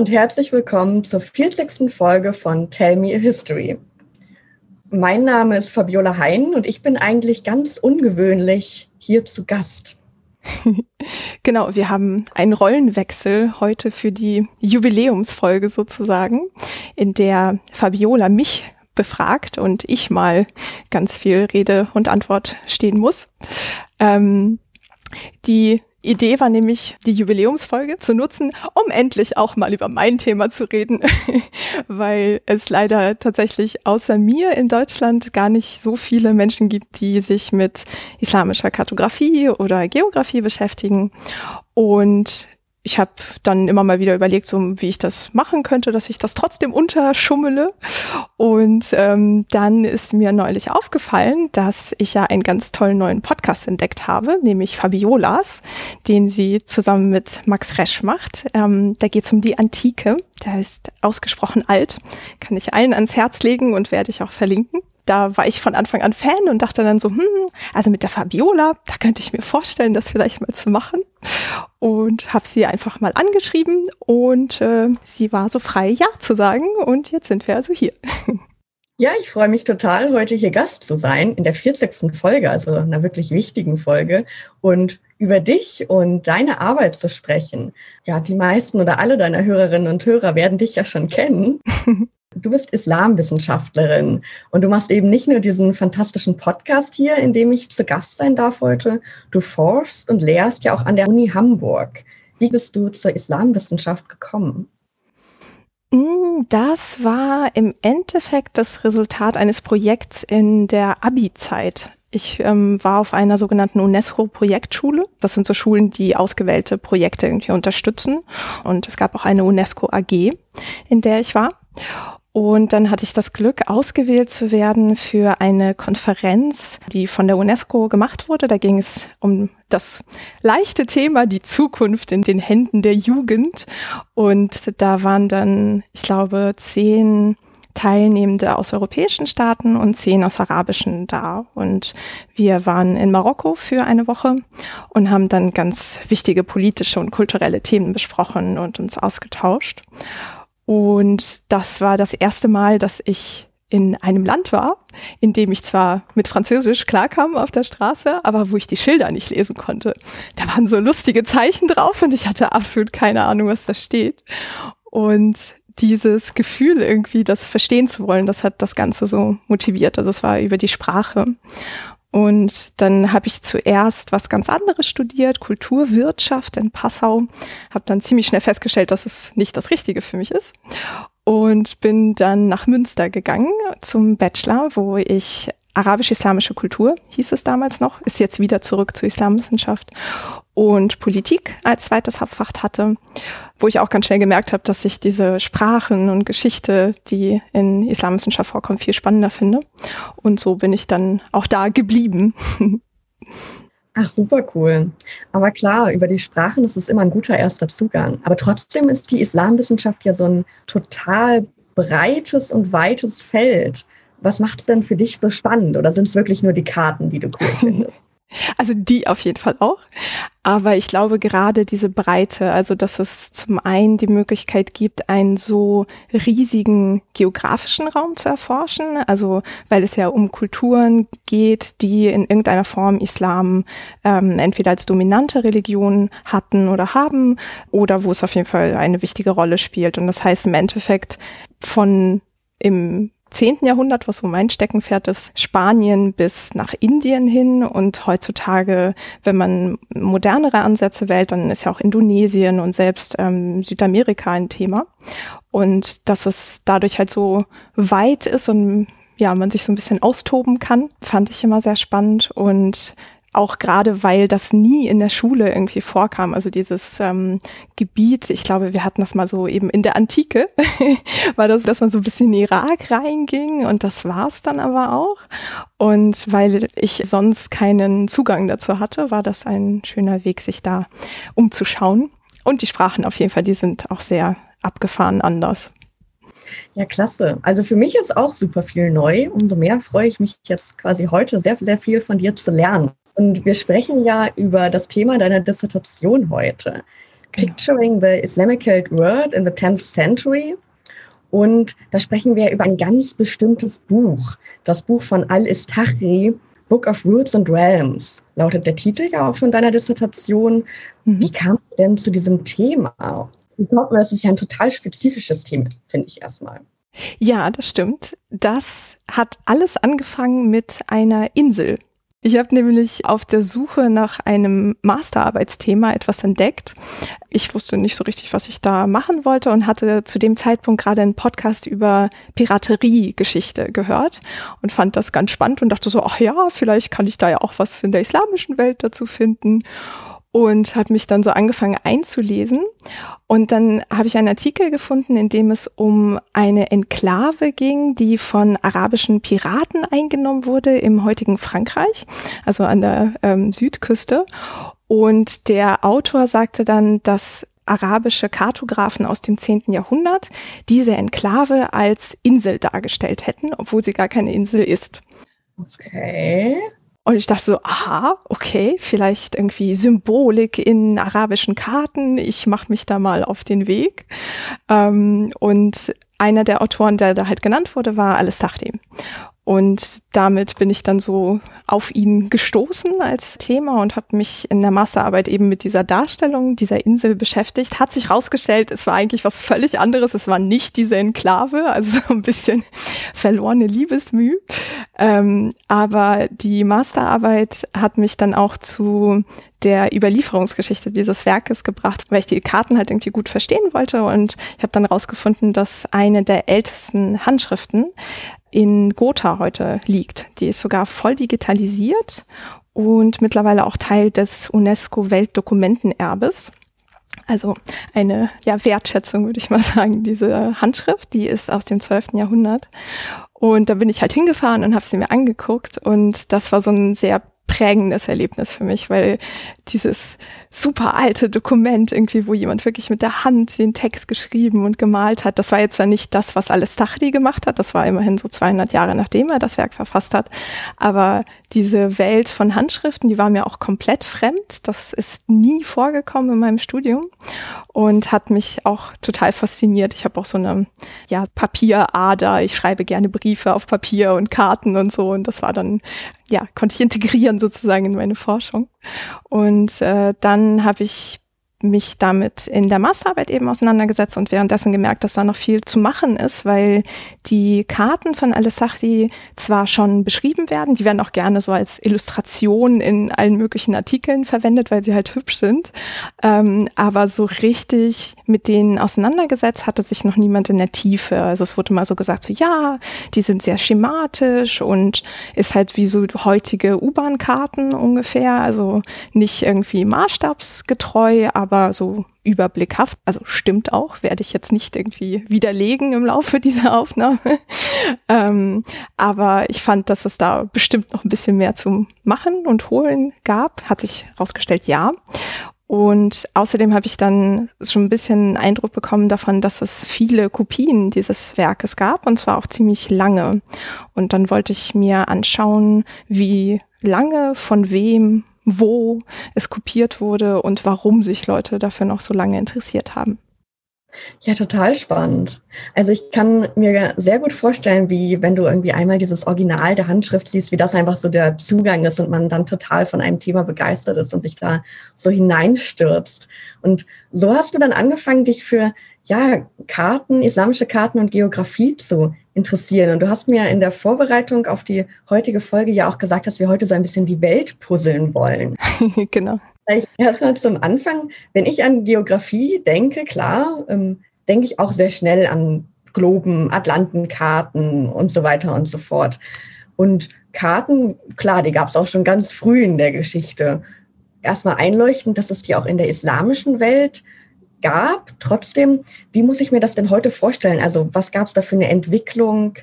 und herzlich willkommen zur 40. Folge von Tell Me a History. Mein Name ist Fabiola Hein und ich bin eigentlich ganz ungewöhnlich hier zu Gast. genau, wir haben einen Rollenwechsel heute für die Jubiläumsfolge sozusagen, in der Fabiola mich befragt und ich mal ganz viel Rede und Antwort stehen muss. Ähm, die Idee war nämlich, die Jubiläumsfolge zu nutzen, um endlich auch mal über mein Thema zu reden, weil es leider tatsächlich außer mir in Deutschland gar nicht so viele Menschen gibt, die sich mit islamischer Kartografie oder Geografie beschäftigen. Und ich habe dann immer mal wieder überlegt, so wie ich das machen könnte, dass ich das trotzdem unterschummele. Und ähm, dann ist mir neulich aufgefallen, dass ich ja einen ganz tollen neuen Podcast entdeckt habe, nämlich Fabiolas, den sie zusammen mit Max Resch macht. Ähm, da geht es um die Antike. Der ist ausgesprochen alt, kann ich allen ans Herz legen und werde ich auch verlinken da war ich von Anfang an Fan und dachte dann so, hm, also mit der Fabiola, da könnte ich mir vorstellen, das vielleicht mal zu machen. Und habe sie einfach mal angeschrieben und äh, sie war so frei, ja zu sagen. Und jetzt sind wir also hier. Ja, ich freue mich total, heute hier Gast zu sein in der 40. Folge, also einer wirklich wichtigen Folge. Und über dich und deine Arbeit zu sprechen. Ja, die meisten oder alle deiner Hörerinnen und Hörer werden dich ja schon kennen. Du bist Islamwissenschaftlerin und du machst eben nicht nur diesen fantastischen Podcast hier, in dem ich zu Gast sein darf heute. Du forschst und lehrst ja auch an der Uni Hamburg. Wie bist du zur Islamwissenschaft gekommen? Mm, das war im Endeffekt das Resultat eines Projekts in der Abi-Zeit. Ich ähm, war auf einer sogenannten UNESCO-Projektschule. Das sind so Schulen, die ausgewählte Projekte irgendwie unterstützen. Und es gab auch eine UNESCO AG, in der ich war. Und dann hatte ich das Glück, ausgewählt zu werden für eine Konferenz, die von der UNESCO gemacht wurde. Da ging es um das leichte Thema, die Zukunft in den Händen der Jugend. Und da waren dann, ich glaube, zehn Teilnehmende aus europäischen Staaten und zehn aus arabischen da. Und wir waren in Marokko für eine Woche und haben dann ganz wichtige politische und kulturelle Themen besprochen und uns ausgetauscht. Und das war das erste Mal, dass ich in einem Land war, in dem ich zwar mit Französisch klarkam auf der Straße, aber wo ich die Schilder nicht lesen konnte. Da waren so lustige Zeichen drauf und ich hatte absolut keine Ahnung, was da steht. Und dieses Gefühl irgendwie, das verstehen zu wollen, das hat das Ganze so motiviert. Also es war über die Sprache. Und dann habe ich zuerst was ganz anderes studiert, Kulturwirtschaft in Passau. Habe dann ziemlich schnell festgestellt, dass es nicht das Richtige für mich ist. Und bin dann nach Münster gegangen zum Bachelor, wo ich arabisch-islamische Kultur, hieß es damals noch, ist jetzt wieder zurück zur Islamwissenschaft und Politik als zweites Hauptfach hatte, wo ich auch ganz schnell gemerkt habe, dass ich diese Sprachen und Geschichte, die in Islamwissenschaft vorkommen, viel spannender finde. Und so bin ich dann auch da geblieben. Ach, super cool. Aber klar, über die Sprachen ist es immer ein guter erster Zugang. Aber trotzdem ist die Islamwissenschaft ja so ein total breites und weites Feld. Was macht es denn für dich so spannend? Oder sind es wirklich nur die Karten, die du cool findest? Also die auf jeden Fall auch. Aber ich glaube gerade diese Breite, also dass es zum einen die Möglichkeit gibt, einen so riesigen geografischen Raum zu erforschen, also weil es ja um Kulturen geht, die in irgendeiner Form Islam ähm, entweder als dominante Religion hatten oder haben oder wo es auf jeden Fall eine wichtige Rolle spielt. Und das heißt im Endeffekt von im 10. Jahrhundert, was so mein Steckenpferd ist, Spanien bis nach Indien hin und heutzutage, wenn man modernere Ansätze wählt, dann ist ja auch Indonesien und selbst ähm, Südamerika ein Thema. Und dass es dadurch halt so weit ist und ja, man sich so ein bisschen austoben kann, fand ich immer sehr spannend und auch gerade weil das nie in der Schule irgendwie vorkam. Also dieses ähm, Gebiet, ich glaube, wir hatten das mal so eben in der Antike, war das, dass man so ein bisschen in Irak reinging und das war's dann aber auch. Und weil ich sonst keinen Zugang dazu hatte, war das ein schöner Weg, sich da umzuschauen. Und die Sprachen auf jeden Fall, die sind auch sehr abgefahren anders. Ja, klasse. Also für mich ist auch super viel neu. Umso mehr freue ich mich jetzt quasi heute sehr, sehr viel von dir zu lernen. Und wir sprechen ja über das Thema deiner Dissertation heute. Picturing the Islamic World in the 10th Century. Und da sprechen wir über ein ganz bestimmtes Buch. Das Buch von Al-Istahri, Book of Roots and Realms, lautet der Titel ja auch von deiner Dissertation. Mhm. Wie kam du denn zu diesem Thema? Das ist ja ein total spezifisches Thema, finde ich erstmal. Ja, das stimmt. Das hat alles angefangen mit einer Insel, ich habe nämlich auf der Suche nach einem Masterarbeitsthema etwas entdeckt. Ich wusste nicht so richtig, was ich da machen wollte und hatte zu dem Zeitpunkt gerade einen Podcast über Piraterie-Geschichte gehört und fand das ganz spannend und dachte so, ach ja, vielleicht kann ich da ja auch was in der islamischen Welt dazu finden und habe mich dann so angefangen einzulesen. Und dann habe ich einen Artikel gefunden, in dem es um eine Enklave ging, die von arabischen Piraten eingenommen wurde im heutigen Frankreich, also an der ähm, Südküste. Und der Autor sagte dann, dass arabische Kartografen aus dem 10. Jahrhundert diese Enklave als Insel dargestellt hätten, obwohl sie gar keine Insel ist. Okay. Und ich dachte so, aha, okay, vielleicht irgendwie Symbolik in arabischen Karten. Ich mache mich da mal auf den Weg. Ähm, und einer der Autoren, der da halt genannt wurde, war Al-Sahdi. Und damit bin ich dann so auf ihn gestoßen als Thema und habe mich in der Masterarbeit eben mit dieser Darstellung dieser Insel beschäftigt. Hat sich rausgestellt, es war eigentlich was völlig anderes. Es war nicht diese Enklave, also so ein bisschen verlorene Liebesmüh. Ähm, aber die Masterarbeit hat mich dann auch zu der Überlieferungsgeschichte dieses Werkes gebracht, weil ich die Karten halt irgendwie gut verstehen wollte und ich habe dann rausgefunden, dass eine der ältesten Handschriften in Gotha heute liegt. Die ist sogar voll digitalisiert und mittlerweile auch Teil des UNESCO-Weltdokumentenerbes. Also eine ja, Wertschätzung, würde ich mal sagen, diese Handschrift, die ist aus dem 12. Jahrhundert. Und da bin ich halt hingefahren und habe sie mir angeguckt und das war so ein sehr prägendes Erlebnis für mich, weil dieses super alte Dokument irgendwie, wo jemand wirklich mit der Hand den Text geschrieben und gemalt hat. Das war jetzt zwar nicht das, was alles Dachri gemacht hat, das war immerhin so 200 Jahre nachdem er das Werk verfasst hat, aber diese Welt von Handschriften, die war mir auch komplett fremd. Das ist nie vorgekommen in meinem Studium und hat mich auch total fasziniert. Ich habe auch so eine ja, Papierader. Ich schreibe gerne Briefe auf Papier und Karten und so und das war dann ja, konnte ich integrieren sozusagen in meine Forschung. Und äh, dann habe ich mich damit in der Masterarbeit eben auseinandergesetzt und währenddessen gemerkt, dass da noch viel zu machen ist, weil die Karten von Alessachdi zwar schon beschrieben werden, die werden auch gerne so als Illustration in allen möglichen Artikeln verwendet, weil sie halt hübsch sind, ähm, aber so richtig mit denen auseinandergesetzt hatte sich noch niemand in der Tiefe. Also es wurde mal so gesagt, so ja, die sind sehr schematisch und ist halt wie so heutige U-Bahn-Karten ungefähr, also nicht irgendwie maßstabsgetreu, aber aber so überblickhaft. Also stimmt auch, werde ich jetzt nicht irgendwie widerlegen im Laufe dieser Aufnahme. ähm, aber ich fand, dass es da bestimmt noch ein bisschen mehr zum Machen und Holen gab. Hat sich herausgestellt, ja. Und außerdem habe ich dann schon ein bisschen Eindruck bekommen davon, dass es viele Kopien dieses Werkes gab und zwar auch ziemlich lange. Und dann wollte ich mir anschauen, wie lange, von wem wo es kopiert wurde und warum sich Leute dafür noch so lange interessiert haben. Ja, total spannend. Also ich kann mir sehr gut vorstellen, wie wenn du irgendwie einmal dieses Original der Handschrift siehst, wie das einfach so der Zugang ist und man dann total von einem Thema begeistert ist und sich da so hineinstürzt. Und so hast du dann angefangen, dich für ja, Karten, islamische Karten und Geografie zu interessieren. Und du hast mir in der Vorbereitung auf die heutige Folge ja auch gesagt, dass wir heute so ein bisschen die Welt puzzeln wollen. genau. Ich erstmal zum Anfang, wenn ich an Geografie denke, klar, ähm, denke ich auch sehr schnell an Globen, Atlantenkarten und so weiter und so fort. Und Karten, klar, die gab es auch schon ganz früh in der Geschichte. Erstmal einleuchtend, dass es die auch in der islamischen Welt gab. Trotzdem, wie muss ich mir das denn heute vorstellen? Also was gab es da für eine Entwicklung?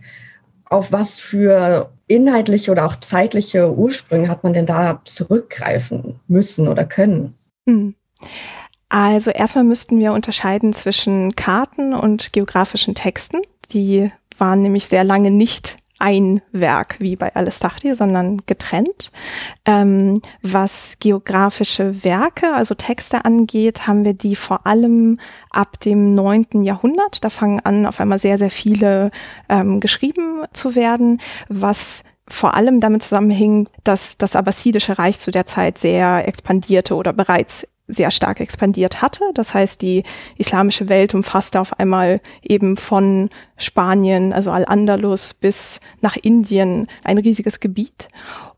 Auf was für inhaltliche oder auch zeitliche Ursprünge hat man denn da zurückgreifen müssen oder können? Hm. Also erstmal müssten wir unterscheiden zwischen Karten und geografischen Texten. Die waren nämlich sehr lange nicht ein Werk wie bei Alistachdi, sondern getrennt. Ähm, was geografische Werke, also Texte angeht, haben wir die vor allem ab dem neunten Jahrhundert. Da fangen an, auf einmal sehr, sehr viele ähm, geschrieben zu werden, was vor allem damit zusammenhing, dass das Abbasidische Reich zu der Zeit sehr expandierte oder bereits sehr stark expandiert hatte. Das heißt, die islamische Welt umfasste auf einmal eben von Spanien, also Al-Andalus bis nach Indien ein riesiges Gebiet.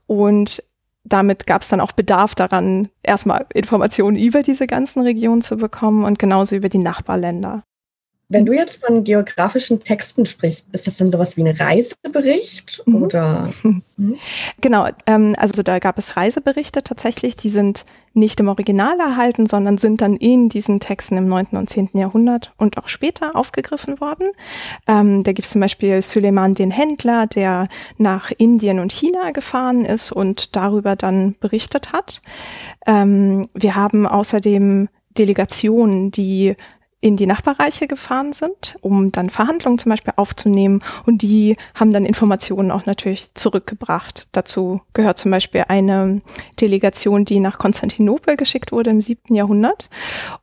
Und damit gab es dann auch Bedarf daran, erstmal Informationen über diese ganzen Regionen zu bekommen und genauso über die Nachbarländer. Wenn du jetzt von geografischen Texten sprichst, ist das dann sowas wie ein Reisebericht mhm. oder? Mhm. Genau, ähm, also da gab es Reiseberichte tatsächlich, die sind nicht im Original erhalten, sondern sind dann in diesen Texten im 9. und 10. Jahrhundert und auch später aufgegriffen worden. Ähm, da gibt es zum Beispiel Suleiman den Händler, der nach Indien und China gefahren ist und darüber dann berichtet hat. Ähm, wir haben außerdem Delegationen, die in die Nachbarreiche gefahren sind, um dann Verhandlungen zum Beispiel aufzunehmen. Und die haben dann Informationen auch natürlich zurückgebracht. Dazu gehört zum Beispiel eine Delegation, die nach Konstantinopel geschickt wurde im siebten Jahrhundert.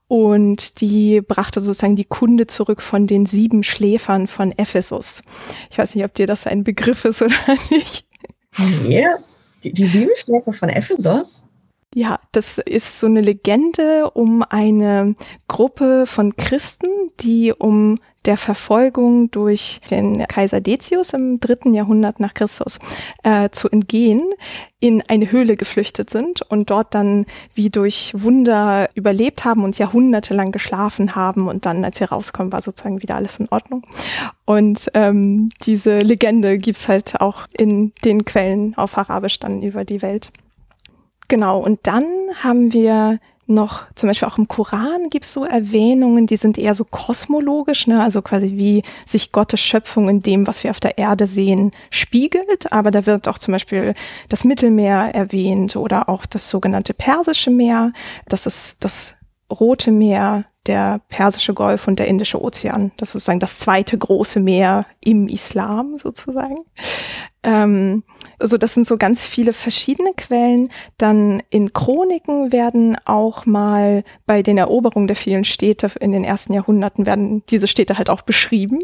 Und die brachte sozusagen die Kunde zurück von den sieben Schläfern von Ephesus. Ich weiß nicht, ob dir das ein Begriff ist oder nicht. Ja, die, die sieben Schläfer von Ephesus? Ja, das ist so eine Legende um eine Gruppe von Christen, die um der Verfolgung durch den Kaiser Decius im dritten Jahrhundert nach Christus äh, zu entgehen, in eine Höhle geflüchtet sind und dort dann wie durch Wunder überlebt haben und jahrhundertelang geschlafen haben und dann, als sie rauskommen, war sozusagen wieder alles in Ordnung. Und ähm, diese Legende gibt's halt auch in den Quellen auf Arabisch dann über die Welt. Genau, und dann haben wir noch, zum Beispiel auch im Koran gibt es so Erwähnungen, die sind eher so kosmologisch, ne? also quasi wie sich Gottes Schöpfung in dem, was wir auf der Erde sehen, spiegelt. Aber da wird auch zum Beispiel das Mittelmeer erwähnt oder auch das sogenannte Persische Meer. Das ist das Rote Meer, der Persische Golf und der Indische Ozean. Das ist sozusagen das zweite große Meer im Islam sozusagen. Ähm, also das sind so ganz viele verschiedene Quellen. Dann in Chroniken werden auch mal bei den Eroberungen der vielen Städte in den ersten Jahrhunderten werden diese Städte halt auch beschrieben.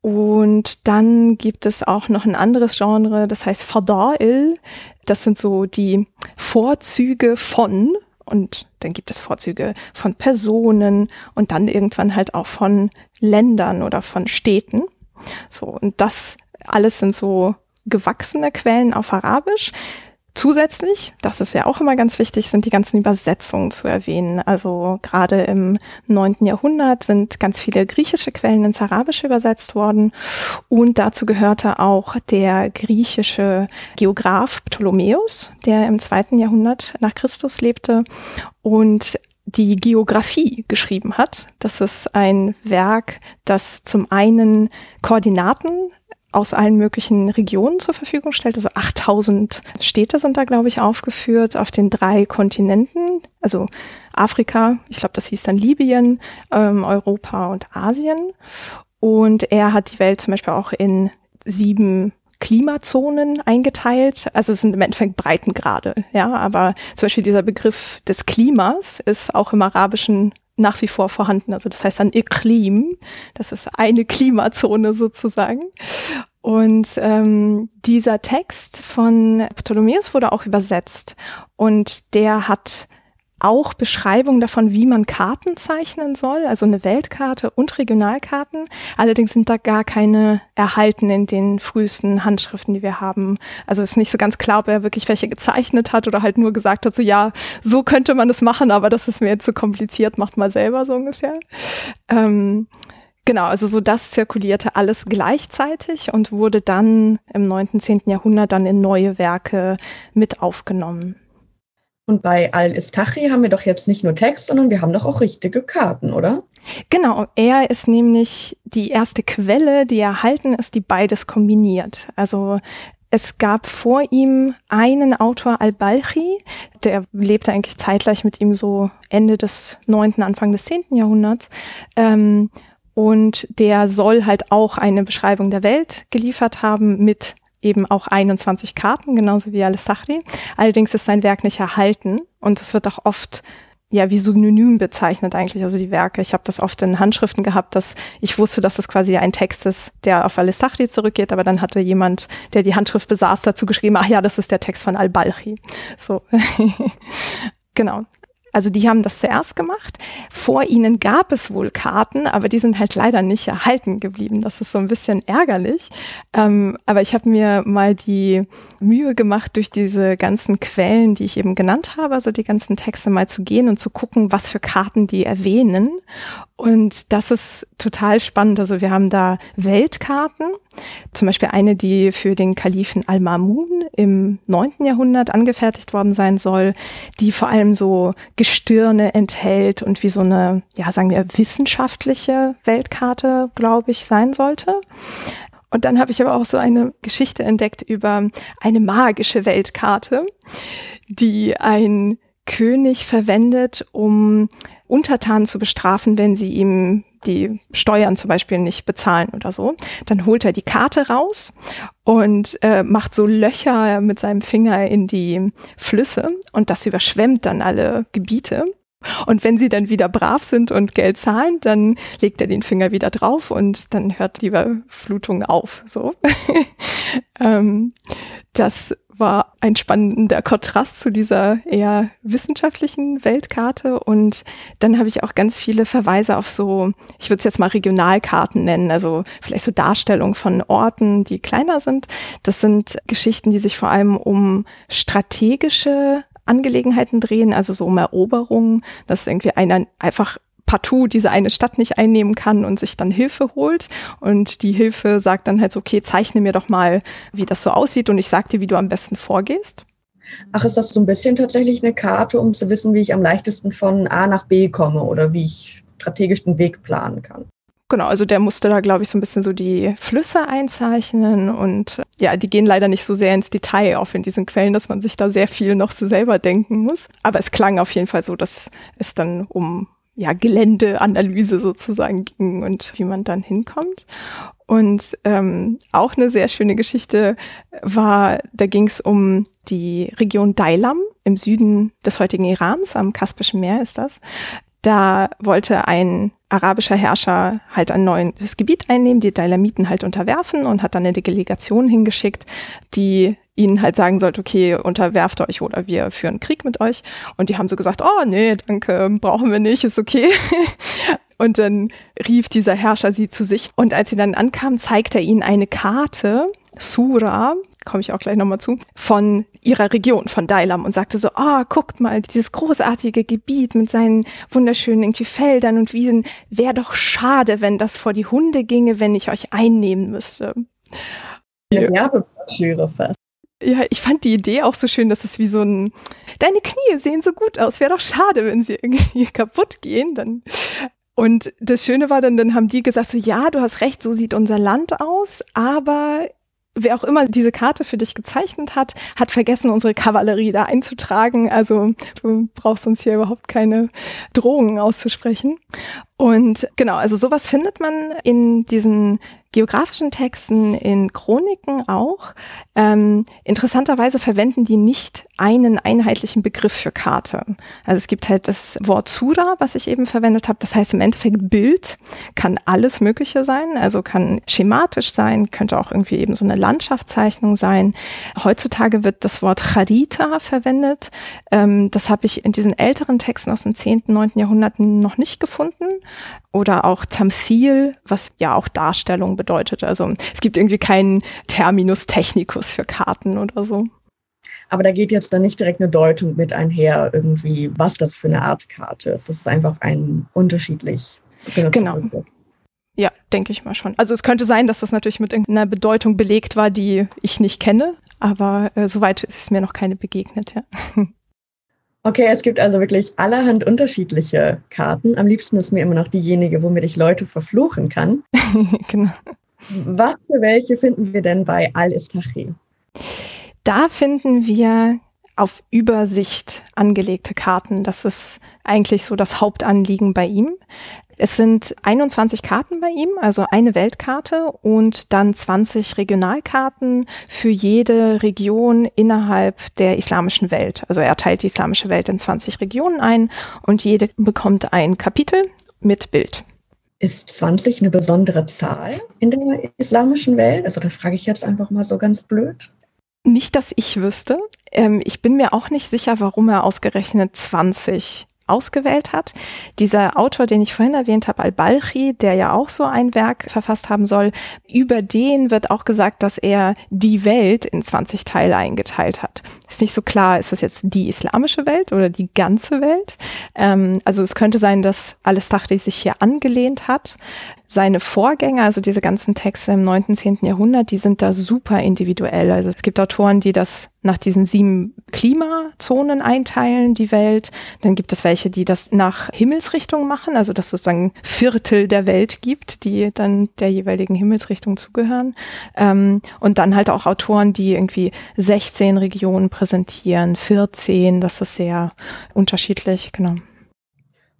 Und dann gibt es auch noch ein anderes Genre, das heißt Fada'il. Das sind so die Vorzüge von und dann gibt es Vorzüge von Personen und dann irgendwann halt auch von Ländern oder von Städten. So, und das alles sind so gewachsene Quellen auf Arabisch. Zusätzlich, das ist ja auch immer ganz wichtig, sind die ganzen Übersetzungen zu erwähnen. Also gerade im neunten Jahrhundert sind ganz viele griechische Quellen ins Arabische übersetzt worden und dazu gehörte auch der griechische Geograph Ptolemäus, der im zweiten Jahrhundert nach Christus lebte und die Geographie geschrieben hat. Das ist ein Werk, das zum einen Koordinaten aus allen möglichen Regionen zur Verfügung stellt. Also 8000 Städte sind da, glaube ich, aufgeführt auf den drei Kontinenten. Also Afrika, ich glaube, das hieß dann Libyen, ähm, Europa und Asien. Und er hat die Welt zum Beispiel auch in sieben Klimazonen eingeteilt. Also es sind im Endeffekt Breitengrade, ja. Aber zum Beispiel dieser Begriff des Klimas ist auch im Arabischen nach wie vor vorhanden. Also das heißt dann Iklim, das ist eine Klimazone sozusagen. Und ähm, dieser Text von Ptolemäus wurde auch übersetzt und der hat auch Beschreibungen davon, wie man Karten zeichnen soll, also eine Weltkarte und Regionalkarten. Allerdings sind da gar keine erhalten in den frühesten Handschriften, die wir haben. Also ist nicht so ganz klar, ob er wirklich welche gezeichnet hat oder halt nur gesagt hat, so ja, so könnte man es machen, aber das ist mir jetzt zu so kompliziert, macht mal selber so ungefähr. Ähm, Genau, also so das zirkulierte alles gleichzeitig und wurde dann im 9., 10. Jahrhundert dann in neue Werke mit aufgenommen. Und bei Al-Istachi haben wir doch jetzt nicht nur Text, sondern wir haben doch auch richtige Karten, oder? Genau, er ist nämlich die erste Quelle, die erhalten ist, die beides kombiniert. Also es gab vor ihm einen Autor Al-Balchi, der lebte eigentlich zeitgleich mit ihm so Ende des neunten, Anfang des zehnten Jahrhunderts. Ähm, und der soll halt auch eine Beschreibung der Welt geliefert haben mit eben auch 21 Karten, genauso wie Al-Sahri. Allerdings ist sein Werk nicht erhalten und es wird auch oft ja wie synonym bezeichnet eigentlich, also die Werke. Ich habe das oft in Handschriften gehabt, dass ich wusste, dass es quasi ein Text ist, der auf Al-Sahri zurückgeht, aber dann hatte jemand, der die Handschrift besaß, dazu geschrieben, ach ja, das ist der Text von Al-Balchi. So. genau. Also die haben das zuerst gemacht. Vor ihnen gab es wohl Karten, aber die sind halt leider nicht erhalten geblieben. Das ist so ein bisschen ärgerlich. Ähm, aber ich habe mir mal die Mühe gemacht, durch diese ganzen Quellen, die ich eben genannt habe, also die ganzen Texte mal zu gehen und zu gucken, was für Karten die erwähnen. Und das ist total spannend. Also wir haben da Weltkarten, zum Beispiel eine, die für den Kalifen Al-Mamun im neunten Jahrhundert angefertigt worden sein soll, die vor allem so Gestirne enthält und wie so eine, ja, sagen wir, wissenschaftliche Weltkarte, glaube ich, sein sollte. Und dann habe ich aber auch so eine Geschichte entdeckt über eine magische Weltkarte, die ein König verwendet, um Untertanen zu bestrafen, wenn sie ihm die Steuern zum Beispiel nicht bezahlen oder so. Dann holt er die Karte raus und äh, macht so Löcher mit seinem Finger in die Flüsse und das überschwemmt dann alle Gebiete. Und wenn sie dann wieder brav sind und Geld zahlen, dann legt er den Finger wieder drauf und dann hört die Überflutung auf. So. ähm, das war ein spannender Kontrast zu dieser eher wissenschaftlichen Weltkarte. Und dann habe ich auch ganz viele Verweise auf so, ich würde es jetzt mal Regionalkarten nennen, also vielleicht so Darstellungen von Orten, die kleiner sind. Das sind Geschichten, die sich vor allem um strategische Angelegenheiten drehen, also so um Eroberungen, dass irgendwie einer einfach partout diese eine Stadt nicht einnehmen kann und sich dann Hilfe holt. Und die Hilfe sagt dann halt so, okay, zeichne mir doch mal, wie das so aussieht und ich sag dir, wie du am besten vorgehst. Ach, ist das so ein bisschen tatsächlich eine Karte, um zu wissen, wie ich am leichtesten von A nach B komme oder wie ich strategisch den Weg planen kann? Genau, also der musste da, glaube ich, so ein bisschen so die Flüsse einzeichnen und ja, die gehen leider nicht so sehr ins Detail auf in diesen Quellen, dass man sich da sehr viel noch so selber denken muss. Aber es klang auf jeden Fall so, dass es dann um ja, Geländeanalyse sozusagen ging und wie man dann hinkommt. Und ähm, auch eine sehr schöne Geschichte war, da ging es um die Region Dailam im Süden des heutigen Irans, am Kaspischen Meer ist das. Da wollte ein arabischer Herrscher halt ein neues Gebiet einnehmen, die Dailamiten halt unterwerfen und hat dann eine Delegation hingeschickt, die ihnen halt sagen sollte, okay, unterwerft euch oder wir führen Krieg mit euch. Und die haben so gesagt, oh nee, danke, brauchen wir nicht, ist okay. Und dann rief dieser Herrscher sie zu sich. Und als sie dann ankamen, zeigte er ihnen eine Karte, Sura, komme ich auch gleich nochmal zu, von ihrer Region, von Dailam und sagte so, oh, guckt mal, dieses großartige Gebiet mit seinen wunderschönen irgendwie Feldern und Wiesen, wäre doch schade, wenn das vor die Hunde ginge, wenn ich euch einnehmen müsste. Ja, Werbebroschüre fast. Ja, ich fand die Idee auch so schön, dass es wie so ein, deine Knie sehen so gut aus, wäre doch schade, wenn sie irgendwie kaputt gehen, dann. Und das Schöne war dann, dann haben die gesagt so, ja, du hast recht, so sieht unser Land aus, aber wer auch immer diese Karte für dich gezeichnet hat, hat vergessen, unsere Kavallerie da einzutragen. Also du brauchst uns hier überhaupt keine Drohungen auszusprechen. Und genau, also sowas findet man in diesen geografischen Texten, in Chroniken auch. Ähm, interessanterweise verwenden die nicht einen einheitlichen Begriff für Karte. Also es gibt halt das Wort Sura, was ich eben verwendet habe. Das heißt im Endeffekt Bild kann alles Mögliche sein. Also kann schematisch sein, könnte auch irgendwie eben so eine Landschaftszeichnung sein. Heutzutage wird das Wort Charita verwendet. Ähm, das habe ich in diesen älteren Texten aus dem 10., 9. Jahrhundert noch nicht gefunden oder auch Tamthil, was ja auch Darstellung bedeutet. Also es gibt irgendwie keinen Terminus technicus für Karten oder so. Aber da geht jetzt dann nicht direkt eine Deutung mit einher, irgendwie, was das für eine Art Karte ist. Das ist einfach ein unterschiedlich. Genau. Ja, denke ich mal schon. Also es könnte sein, dass das natürlich mit irgendeiner Bedeutung belegt war, die ich nicht kenne, aber äh, soweit ist es mir noch keine begegnet, ja. Okay, es gibt also wirklich allerhand unterschiedliche Karten. Am liebsten ist mir immer noch diejenige, womit ich Leute verfluchen kann. genau. Was für welche finden wir denn bei Al-Istachi? Da finden wir auf Übersicht angelegte Karten. Das ist eigentlich so das Hauptanliegen bei ihm. Es sind 21 Karten bei ihm, also eine Weltkarte und dann 20 Regionalkarten für jede Region innerhalb der islamischen Welt. Also er teilt die islamische Welt in 20 Regionen ein und jede bekommt ein Kapitel mit Bild. Ist 20 eine besondere Zahl in der islamischen Welt? Also da frage ich jetzt einfach mal so ganz blöd. Nicht, dass ich wüsste. Ähm, ich bin mir auch nicht sicher, warum er ausgerechnet 20 ausgewählt hat. Dieser Autor, den ich vorhin erwähnt habe, Al-Balchi, der ja auch so ein Werk verfasst haben soll, über den wird auch gesagt, dass er die Welt in 20 Teile eingeteilt hat. Ist nicht so klar, ist das jetzt die islamische Welt oder die ganze Welt? Ähm, also es könnte sein, dass Al-Stachri sich hier angelehnt hat seine Vorgänger, also diese ganzen Texte im 9., 10. Jahrhundert, die sind da super individuell. Also es gibt Autoren, die das nach diesen sieben Klimazonen einteilen, die Welt. Dann gibt es welche, die das nach Himmelsrichtung machen, also dass sozusagen Viertel der Welt gibt, die dann der jeweiligen Himmelsrichtung zugehören. Ähm, und dann halt auch Autoren, die irgendwie 16 Regionen präsentieren, 14, das ist sehr unterschiedlich, genau.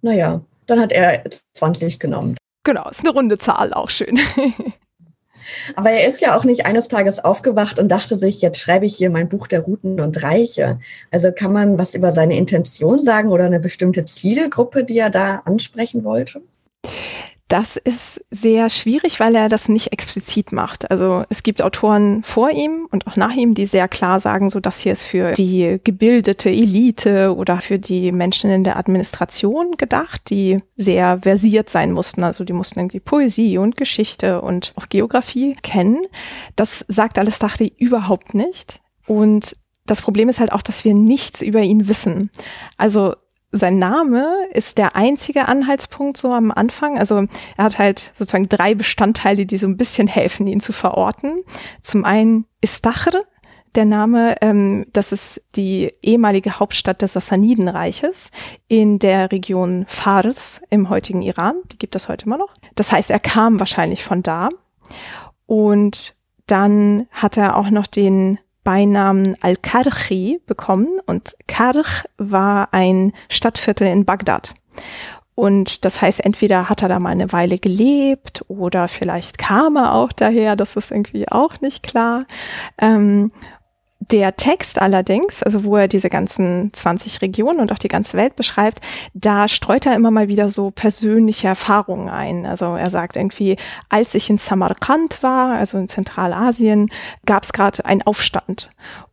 Naja, dann hat er 20 genommen. Genau, ist eine runde Zahl, auch schön. Aber er ist ja auch nicht eines Tages aufgewacht und dachte sich, jetzt schreibe ich hier mein Buch der Routen und Reiche. Also kann man was über seine Intention sagen oder eine bestimmte Zielgruppe, die er da ansprechen wollte? Das ist sehr schwierig, weil er das nicht explizit macht. Also es gibt Autoren vor ihm und auch nach ihm, die sehr klar sagen, so das hier ist für die gebildete Elite oder für die Menschen in der Administration gedacht, die sehr versiert sein mussten. Also die mussten irgendwie Poesie und Geschichte und auch Geografie kennen. Das sagt alles Dachti überhaupt nicht. Und das Problem ist halt auch, dass wir nichts über ihn wissen. Also sein Name ist der einzige Anhaltspunkt so am Anfang. Also er hat halt sozusagen drei Bestandteile, die so ein bisschen helfen, ihn zu verorten. Zum einen Istachr, der Name, ähm, das ist die ehemalige Hauptstadt des Sassanidenreiches in der Region Fars im heutigen Iran. Die gibt es heute immer noch. Das heißt, er kam wahrscheinlich von da. Und dann hat er auch noch den Beinamen Al-Karchi bekommen und Karch war ein Stadtviertel in Bagdad. Und das heißt, entweder hat er da mal eine Weile gelebt oder vielleicht kam er auch daher, das ist irgendwie auch nicht klar. Ähm, der Text allerdings, also wo er diese ganzen 20 Regionen und auch die ganze Welt beschreibt, da streut er immer mal wieder so persönliche Erfahrungen ein. Also er sagt irgendwie, als ich in Samarkand war, also in Zentralasien, gab es gerade einen Aufstand.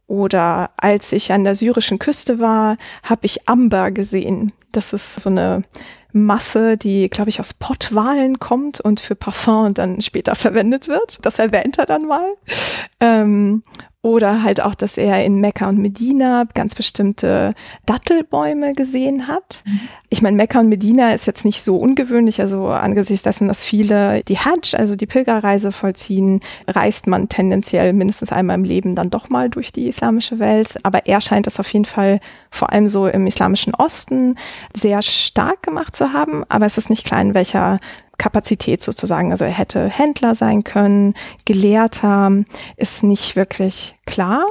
Oder als ich an der syrischen Küste war, habe ich Amber gesehen. Das ist so eine Masse, die, glaube ich, aus Pottwalen kommt und für Parfum dann später verwendet wird. Das erwähnt er dann mal. Ähm, oder halt auch, dass er in Mekka und Medina ganz bestimmte Dattelbäume gesehen hat. Mhm. Ich meine, Mekka und Medina ist jetzt nicht so ungewöhnlich. Also angesichts dessen, dass viele die Hajj, also die Pilgerreise vollziehen, reist man tendenziell mindestens einmal im Leben dann doch mal durch die islamische Welt. Aber er scheint es auf jeden Fall vor allem so im islamischen Osten sehr stark gemacht zu haben. Aber es ist nicht klar, in welcher Kapazität sozusagen. Also er hätte Händler sein können, Gelehrter, ist nicht wirklich klar.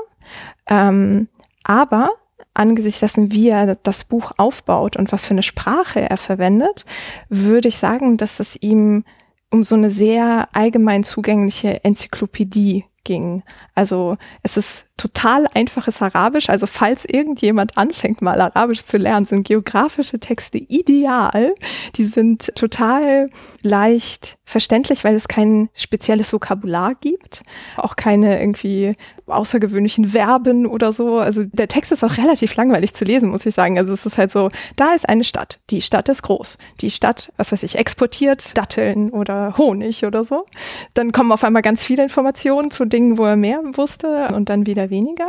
Ähm, aber angesichts dessen, wie er das Buch aufbaut und was für eine Sprache er verwendet, würde ich sagen, dass es ihm um so eine sehr allgemein zugängliche Enzyklopädie ging. Also es ist total einfaches Arabisch. Also falls irgendjemand anfängt, mal Arabisch zu lernen, sind geografische Texte ideal. Die sind total leicht verständlich, weil es kein spezielles Vokabular gibt, auch keine irgendwie außergewöhnlichen Verben oder so. Also der Text ist auch relativ langweilig zu lesen, muss ich sagen. Also es ist halt so, da ist eine Stadt. Die Stadt ist groß. Die Stadt, was weiß ich, exportiert Datteln oder Honig oder so. Dann kommen auf einmal ganz viele Informationen zu Dingen, wo er mehr wusste und dann wieder weniger.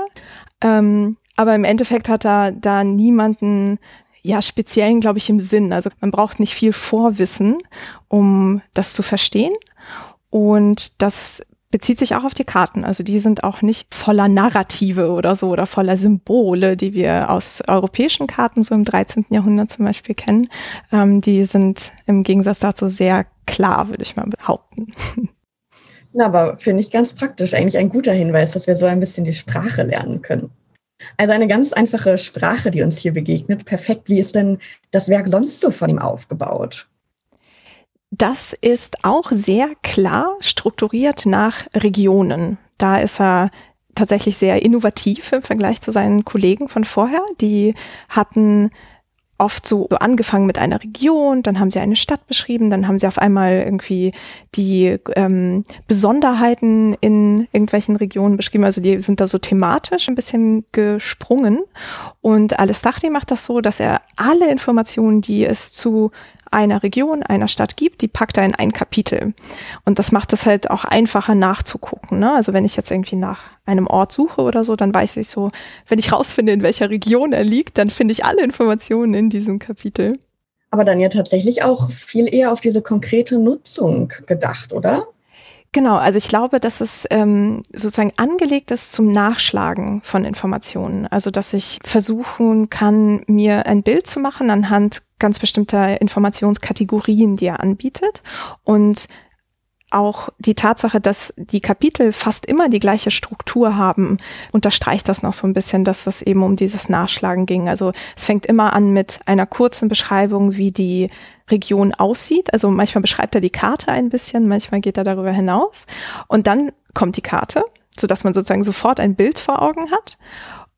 Ähm, aber im Endeffekt hat er da niemanden ja, speziellen, glaube ich, im Sinn. Also man braucht nicht viel Vorwissen, um das zu verstehen. Und das bezieht sich auch auf die Karten. Also die sind auch nicht voller Narrative oder so oder voller Symbole, die wir aus europäischen Karten so im 13. Jahrhundert zum Beispiel kennen. Ähm, die sind im Gegensatz dazu sehr klar, würde ich mal behaupten. Na, aber finde ich ganz praktisch, eigentlich ein guter Hinweis, dass wir so ein bisschen die Sprache lernen können. Also eine ganz einfache Sprache, die uns hier begegnet. Perfekt. Wie ist denn das Werk sonst so von ihm aufgebaut? Das ist auch sehr klar strukturiert nach Regionen. Da ist er tatsächlich sehr innovativ im Vergleich zu seinen Kollegen von vorher. Die hatten oft so, so angefangen mit einer Region, dann haben sie eine Stadt beschrieben, dann haben sie auf einmal irgendwie die ähm, Besonderheiten in irgendwelchen Regionen beschrieben. Also die sind da so thematisch ein bisschen gesprungen. Und Alles Dachri macht das so, dass er alle Informationen, die es zu einer Region, einer Stadt gibt, die packt er in ein Kapitel. Und das macht es halt auch einfacher nachzugucken. Ne? Also wenn ich jetzt irgendwie nach einem Ort suche oder so, dann weiß ich so, wenn ich rausfinde, in welcher Region er liegt, dann finde ich alle Informationen in diesem Kapitel. Aber dann ja tatsächlich auch viel eher auf diese konkrete Nutzung gedacht, oder? Genau, also ich glaube, dass es ähm, sozusagen angelegt ist zum Nachschlagen von Informationen. Also dass ich versuchen kann, mir ein Bild zu machen anhand ganz bestimmter Informationskategorien, die er anbietet und auch die Tatsache, dass die Kapitel fast immer die gleiche Struktur haben, unterstreicht das noch so ein bisschen, dass das eben um dieses Nachschlagen ging. Also es fängt immer an mit einer kurzen Beschreibung, wie die Region aussieht. Also manchmal beschreibt er die Karte ein bisschen, manchmal geht er darüber hinaus. Und dann kommt die Karte, sodass man sozusagen sofort ein Bild vor Augen hat.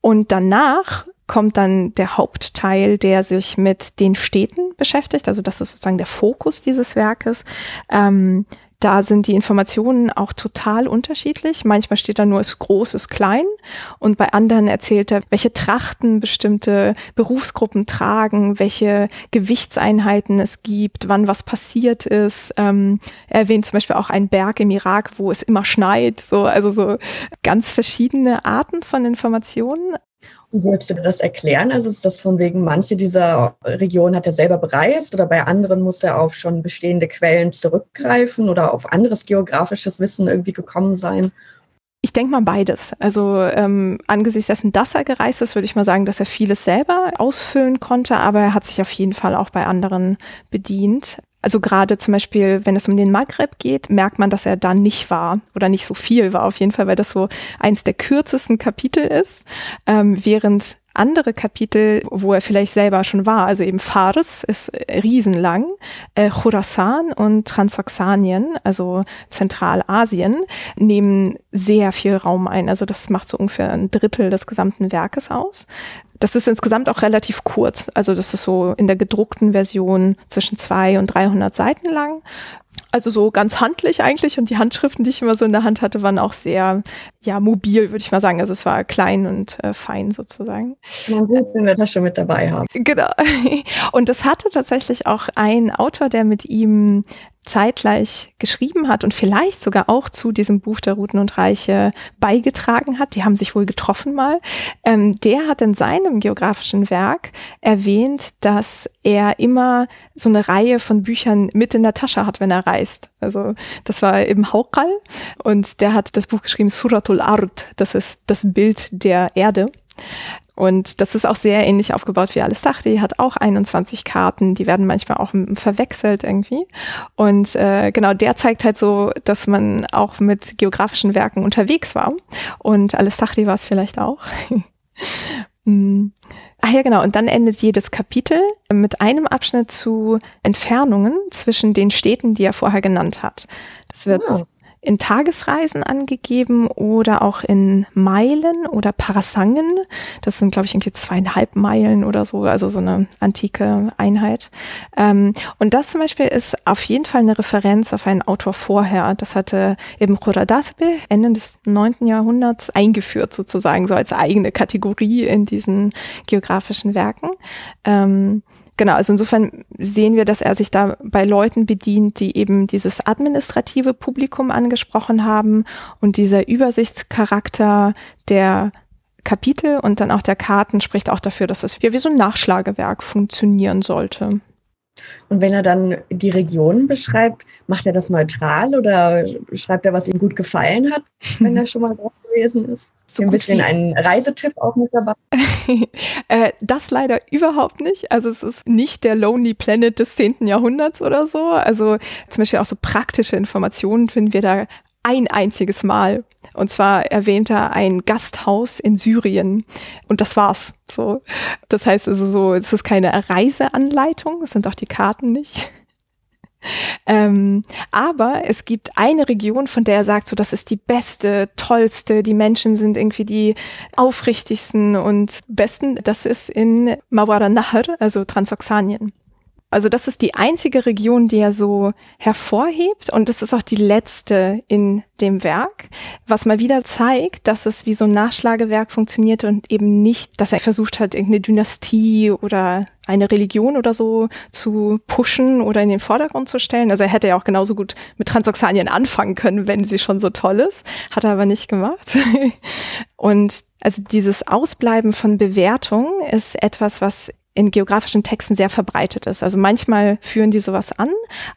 Und danach kommt dann der Hauptteil, der sich mit den Städten beschäftigt. Also das ist sozusagen der Fokus dieses Werkes. Ähm, da sind die Informationen auch total unterschiedlich. Manchmal steht da nur, ist groß, ist klein. Und bei anderen erzählt er, welche Trachten bestimmte Berufsgruppen tragen, welche Gewichtseinheiten es gibt, wann was passiert ist. Ähm, er erwähnt zum Beispiel auch einen Berg im Irak, wo es immer schneit. So, also so ganz verschiedene Arten von Informationen. Würdest du das erklären? Also ist das von wegen, manche dieser Regionen hat er selber bereist oder bei anderen muss er auf schon bestehende Quellen zurückgreifen oder auf anderes geografisches Wissen irgendwie gekommen sein? Ich denke mal beides. Also ähm, angesichts dessen, dass er gereist ist, würde ich mal sagen, dass er vieles selber ausfüllen konnte, aber er hat sich auf jeden Fall auch bei anderen bedient. Also gerade zum Beispiel, wenn es um den Maghreb geht, merkt man, dass er da nicht war oder nicht so viel war auf jeden Fall, weil das so eins der kürzesten Kapitel ist, ähm, während andere Kapitel, wo er vielleicht selber schon war, also eben Fars ist riesenlang, äh, Khorasan und Transoxanien, also Zentralasien, nehmen sehr viel Raum ein. Also das macht so ungefähr ein Drittel des gesamten Werkes aus. Das ist insgesamt auch relativ kurz. Also das ist so in der gedruckten Version zwischen zwei und 300 Seiten lang. Also so ganz handlich eigentlich und die Handschriften, die ich immer so in der Hand hatte, waren auch sehr, ja, mobil, würde ich mal sagen. Also es war klein und äh, fein sozusagen. Na gut, wenn wir das schon mit dabei haben. Genau. Und das hatte tatsächlich auch ein Autor, der mit ihm zeitgleich geschrieben hat und vielleicht sogar auch zu diesem Buch der Routen und Reiche beigetragen hat, die haben sich wohl getroffen mal, ähm, der hat in seinem geografischen Werk erwähnt, dass er immer so eine Reihe von Büchern mit in der Tasche hat, wenn er reist. Also das war eben Haukal und der hat das Buch geschrieben Suratul Ard, das ist das Bild der Erde. Und das ist auch sehr ähnlich aufgebaut wie alles Dachri, hat auch 21 Karten, die werden manchmal auch verwechselt irgendwie. Und äh, genau, der zeigt halt so, dass man auch mit geografischen Werken unterwegs war. Und alles Dachri war es vielleicht auch. Hm. Ach ja, genau. Und dann endet jedes Kapitel mit einem Abschnitt zu Entfernungen zwischen den Städten, die er vorher genannt hat. Das wird oh in Tagesreisen angegeben oder auch in Meilen oder Parasangen. Das sind, glaube ich, irgendwie zweieinhalb Meilen oder so, also so eine antike Einheit. Ähm, und das zum Beispiel ist auf jeden Fall eine Referenz auf einen Autor vorher. Das hatte eben Khuradatbe Ende des neunten Jahrhunderts eingeführt sozusagen, so als eigene Kategorie in diesen geografischen Werken. Ähm, Genau, also insofern sehen wir, dass er sich da bei Leuten bedient, die eben dieses administrative Publikum angesprochen haben und dieser Übersichtscharakter der Kapitel und dann auch der Karten spricht auch dafür, dass es ja wie so ein Nachschlagewerk funktionieren sollte. Und wenn er dann die Regionen beschreibt, macht er das neutral oder schreibt er, was ihm gut gefallen hat, wenn er schon mal drauf gewesen ist? So ein bisschen ein Reisetipp auch mit dabei? äh, das leider überhaupt nicht. Also es ist nicht der Lonely Planet des 10. Jahrhunderts oder so. Also zum Beispiel auch so praktische Informationen finden wir da ein einziges Mal. Und zwar erwähnt er ein Gasthaus in Syrien. Und das war's. So. Das heißt also so, es ist keine Reiseanleitung, es sind auch die Karten nicht. Ähm, aber es gibt eine Region, von der er sagt, so das ist die beste, tollste, die Menschen sind irgendwie die aufrichtigsten und besten. Das ist in Mawara Nahr, also Transoxanien. Also das ist die einzige Region, die er so hervorhebt und es ist auch die letzte in dem Werk, was mal wieder zeigt, dass es wie so ein Nachschlagewerk funktioniert und eben nicht, dass er versucht hat, irgendeine Dynastie oder eine Religion oder so zu pushen oder in den Vordergrund zu stellen. Also er hätte ja auch genauso gut mit Transoxanien anfangen können, wenn sie schon so toll ist. Hat er aber nicht gemacht. und also dieses Ausbleiben von Bewertung ist etwas, was in geografischen Texten sehr verbreitet ist. Also manchmal führen die sowas an,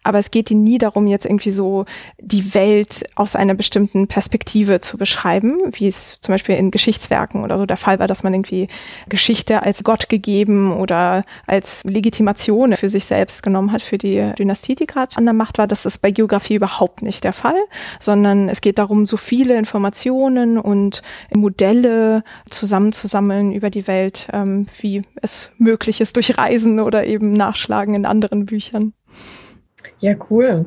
aber es geht ihnen nie darum, jetzt irgendwie so die Welt aus einer bestimmten Perspektive zu beschreiben, wie es zum Beispiel in Geschichtswerken oder so der Fall war, dass man irgendwie Geschichte als Gott gegeben oder als Legitimation für sich selbst genommen hat für die Dynastie, die gerade an der Macht war. Das ist bei Geografie überhaupt nicht der Fall, sondern es geht darum, so viele Informationen und Modelle zusammenzusammeln über die Welt, ähm, wie es möglich Mögliches durch Reisen oder eben Nachschlagen in anderen Büchern. Ja, cool.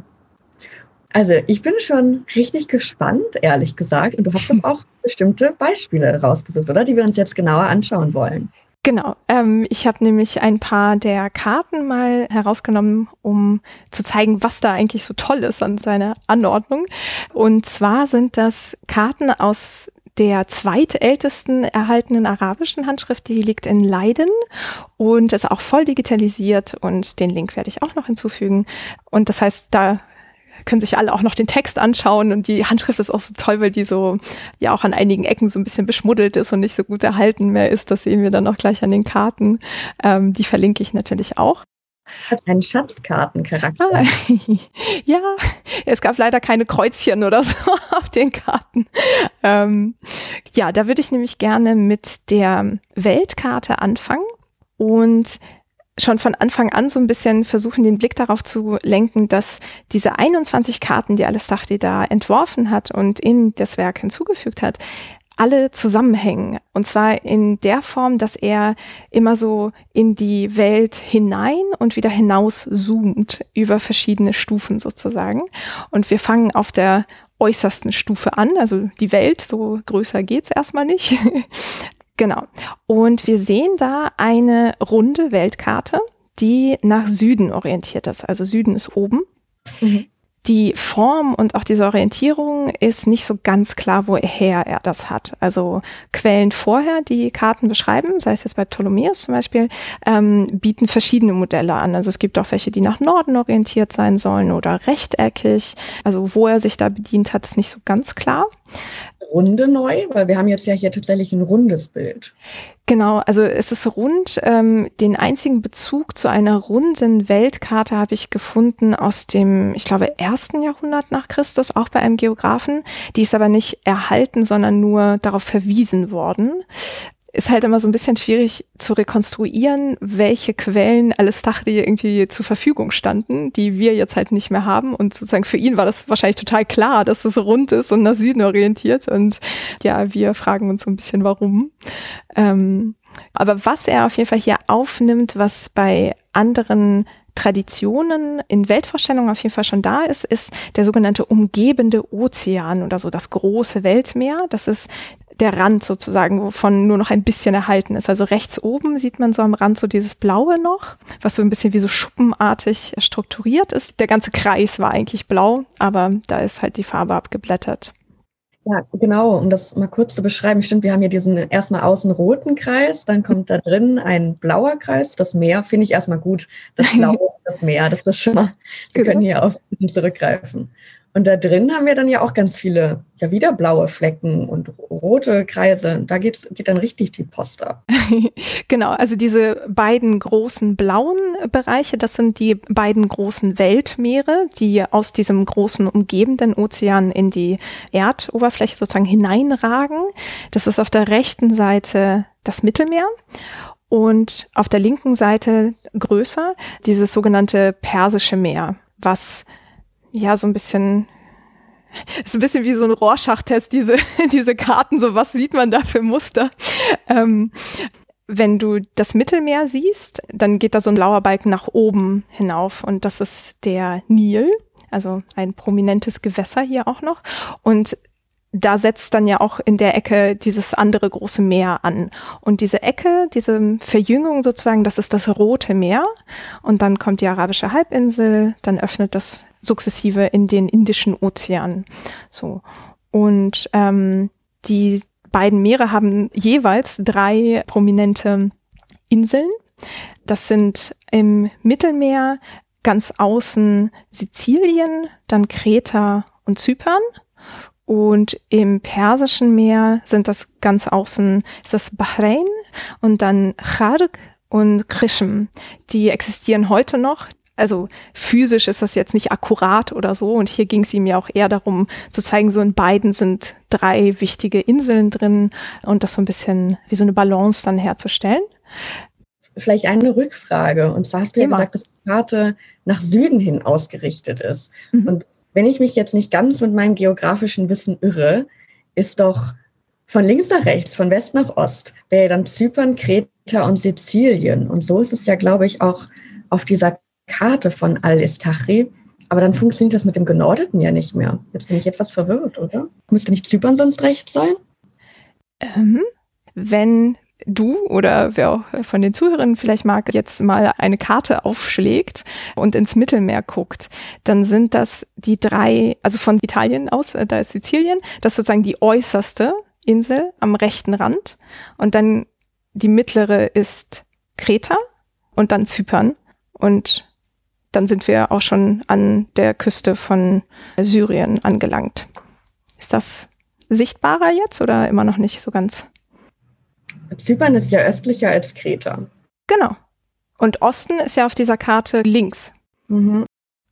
Also ich bin schon richtig gespannt, ehrlich gesagt. Und du hast doch auch bestimmte Beispiele rausgesucht, oder? Die wir uns jetzt genauer anschauen wollen. Genau. Ähm, ich habe nämlich ein paar der Karten mal herausgenommen, um zu zeigen, was da eigentlich so toll ist an seiner Anordnung. Und zwar sind das Karten aus der zweitältesten erhaltenen arabischen Handschrift, die liegt in Leiden und ist auch voll digitalisiert und den Link werde ich auch noch hinzufügen. Und das heißt, da können sich alle auch noch den Text anschauen und die Handschrift ist auch so toll, weil die so ja auch an einigen Ecken so ein bisschen beschmuddelt ist und nicht so gut erhalten mehr ist. Das sehen wir dann auch gleich an den Karten. Ähm, die verlinke ich natürlich auch. Hat einen Schatzkartencharakter. Ah, ja, es gab leider keine Kreuzchen oder so auf den Karten. Ähm, ja, da würde ich nämlich gerne mit der Weltkarte anfangen und schon von Anfang an so ein bisschen versuchen, den Blick darauf zu lenken, dass diese 21 Karten, die Alistachdi da entworfen hat und in das Werk hinzugefügt hat, alle zusammenhängen. Und zwar in der Form, dass er immer so in die Welt hinein und wieder hinaus zoomt über verschiedene Stufen sozusagen. Und wir fangen auf der äußersten Stufe an, also die Welt, so größer geht's erstmal nicht. genau. Und wir sehen da eine runde Weltkarte, die nach Süden orientiert ist. Also Süden ist oben. Mhm die Form und auch diese Orientierung ist nicht so ganz klar, woher er das hat. Also Quellen vorher, die Karten beschreiben, sei es jetzt bei Ptolemäus zum Beispiel, ähm, bieten verschiedene Modelle an. Also es gibt auch welche, die nach Norden orientiert sein sollen oder rechteckig. Also wo er sich da bedient hat, ist nicht so ganz klar. Runde neu, weil wir haben jetzt ja hier tatsächlich ein rundes Bild. Genau, also es ist rund. Ähm, den einzigen Bezug zu einer runden Weltkarte habe ich gefunden aus dem, ich glaube, ersten Jahrhundert nach Christus, auch bei einem Geografen. Die ist aber nicht erhalten, sondern nur darauf verwiesen worden ist halt immer so ein bisschen schwierig zu rekonstruieren, welche Quellen alles Tachri irgendwie zur Verfügung standen, die wir jetzt halt nicht mehr haben. Und sozusagen für ihn war das wahrscheinlich total klar, dass es rund ist und nach Süden orientiert. Und ja, wir fragen uns so ein bisschen, warum. Ähm, aber was er auf jeden Fall hier aufnimmt, was bei anderen Traditionen in Weltvorstellungen auf jeden Fall schon da ist, ist der sogenannte umgebende Ozean oder so das große Weltmeer. Das ist der Rand sozusagen, wovon nur noch ein bisschen erhalten ist. Also rechts oben sieht man so am Rand so dieses Blaue noch, was so ein bisschen wie so schuppenartig strukturiert ist. Der ganze Kreis war eigentlich blau, aber da ist halt die Farbe abgeblättert. Ja, genau, um das mal kurz zu beschreiben, stimmt, wir haben hier diesen erstmal außen roten Kreis, dann kommt da drin ein blauer Kreis, das Meer finde ich erstmal gut, das Blaue, das Meer, das ist schon mal, wir genau. können hier auf ein bisschen zurückgreifen. Und da drin haben wir dann ja auch ganz viele, ja wieder blaue Flecken und rote Kreise. Da geht's, geht dann richtig die Post ab. genau, also diese beiden großen blauen Bereiche, das sind die beiden großen Weltmeere, die aus diesem großen umgebenden Ozean in die Erdoberfläche sozusagen hineinragen. Das ist auf der rechten Seite das Mittelmeer und auf der linken Seite größer dieses sogenannte Persische Meer, was ja so ein bisschen ist ein bisschen wie so ein Rohrschachtest, diese, diese Karten, so was sieht man da für Muster. Ähm, wenn du das Mittelmeer siehst, dann geht da so ein blauer Balken nach oben hinauf und das ist der Nil, also ein prominentes Gewässer hier auch noch. Und da setzt dann ja auch in der Ecke dieses andere große Meer an. Und diese Ecke, diese Verjüngung sozusagen, das ist das Rote Meer. Und dann kommt die arabische Halbinsel, dann öffnet das sukzessive in den Indischen Ozean. So. Und ähm, die beiden Meere haben jeweils drei prominente Inseln. Das sind im Mittelmeer ganz außen Sizilien, dann Kreta und Zypern. Und im Persischen Meer sind das ganz außen, ist das Bahrain und dann Kharg und Krishm. Die existieren heute noch also physisch ist das jetzt nicht akkurat oder so. Und hier ging es ihm ja auch eher darum zu zeigen, so in beiden sind drei wichtige Inseln drin und das so ein bisschen wie so eine Balance dann herzustellen. Vielleicht eine Rückfrage. Und zwar hast du ja gesagt, dass die Karte nach Süden hin ausgerichtet ist. Mhm. Und wenn ich mich jetzt nicht ganz mit meinem geografischen Wissen irre, ist doch von links nach rechts, von West nach Ost, wäre dann Zypern, Kreta und Sizilien. Und so ist es ja, glaube ich, auch auf dieser Karte von Al-Istachri. Aber dann funktioniert das mit dem Genordeten ja nicht mehr. Jetzt bin ich etwas verwirrt, oder? Müsste nicht Zypern sonst rechts sein? Ähm, wenn du oder wer auch von den Zuhörern vielleicht mag, jetzt mal eine Karte aufschlägt und ins Mittelmeer guckt, dann sind das die drei, also von Italien aus, äh, da ist Sizilien, das ist sozusagen die äußerste Insel am rechten Rand und dann die mittlere ist Kreta und dann Zypern und dann sind wir auch schon an der Küste von Syrien angelangt. Ist das sichtbarer jetzt oder immer noch nicht so ganz? Zypern ist ja östlicher als Kreta. Genau. Und Osten ist ja auf dieser Karte links. Mhm.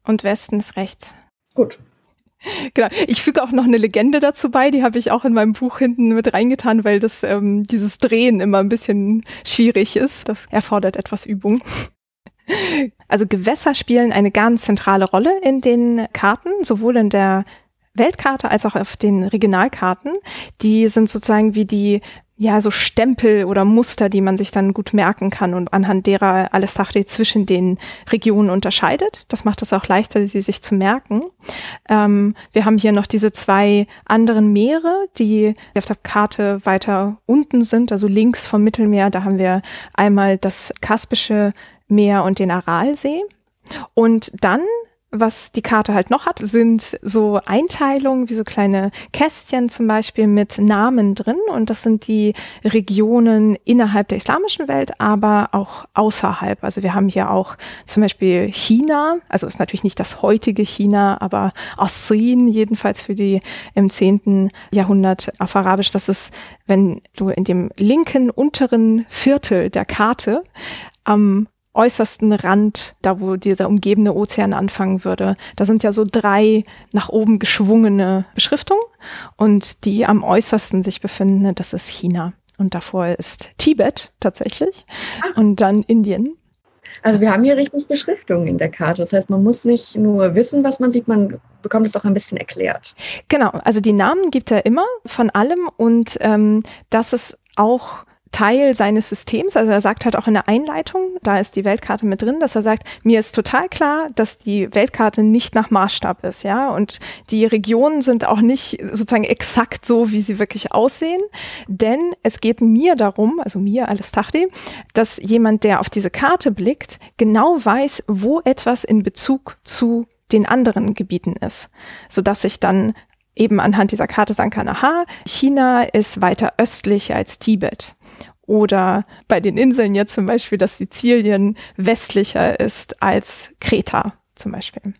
Und Westen ist rechts. Gut. Genau. Ich füge auch noch eine Legende dazu bei, die habe ich auch in meinem Buch hinten mit reingetan, weil das ähm, dieses Drehen immer ein bisschen schwierig ist. Das erfordert etwas Übung. Also Gewässer spielen eine ganz zentrale Rolle in den Karten, sowohl in der Weltkarte als auch auf den Regionalkarten. Die sind sozusagen wie die ja, so Stempel oder Muster, die man sich dann gut merken kann und anhand derer alles Sachre zwischen den Regionen unterscheidet. Das macht es auch leichter, sie sich zu merken. Ähm, wir haben hier noch diese zwei anderen Meere, die auf der Karte weiter unten sind, also links vom Mittelmeer. Da haben wir einmal das Kaspische Meer und den Aralsee. Und dann was die Karte halt noch hat, sind so Einteilungen, wie so kleine Kästchen zum Beispiel mit Namen drin. Und das sind die Regionen innerhalb der islamischen Welt, aber auch außerhalb. Also wir haben hier auch zum Beispiel China, also ist natürlich nicht das heutige China, aber Asrin jedenfalls für die im zehnten Jahrhundert auf Arabisch. Das ist, wenn du in dem linken unteren Viertel der Karte am äußersten Rand, da wo dieser umgebende Ozean anfangen würde. Da sind ja so drei nach oben geschwungene Beschriftungen und die am äußersten sich befinden, das ist China. Und davor ist Tibet tatsächlich Ach. und dann Indien. Also wir haben hier richtig Beschriftungen in der Karte. Das heißt, man muss nicht nur wissen, was man sieht, man bekommt es auch ein bisschen erklärt. Genau, also die Namen gibt er immer von allem und ähm, das ist auch Teil seines Systems. Also er sagt halt auch in der Einleitung, da ist die Weltkarte mit drin, dass er sagt, mir ist total klar, dass die Weltkarte nicht nach Maßstab ist, ja. Und die Regionen sind auch nicht sozusagen exakt so, wie sie wirklich aussehen. Denn es geht mir darum, also mir, alles Tachdi, dass jemand, der auf diese Karte blickt, genau weiß, wo etwas in Bezug zu den anderen Gebieten ist, so dass ich dann eben anhand dieser Karte sagen kann, aha, China ist weiter östlich als Tibet. Oder bei den Inseln jetzt zum Beispiel, dass Sizilien westlicher ist als Kreta zum Beispiel.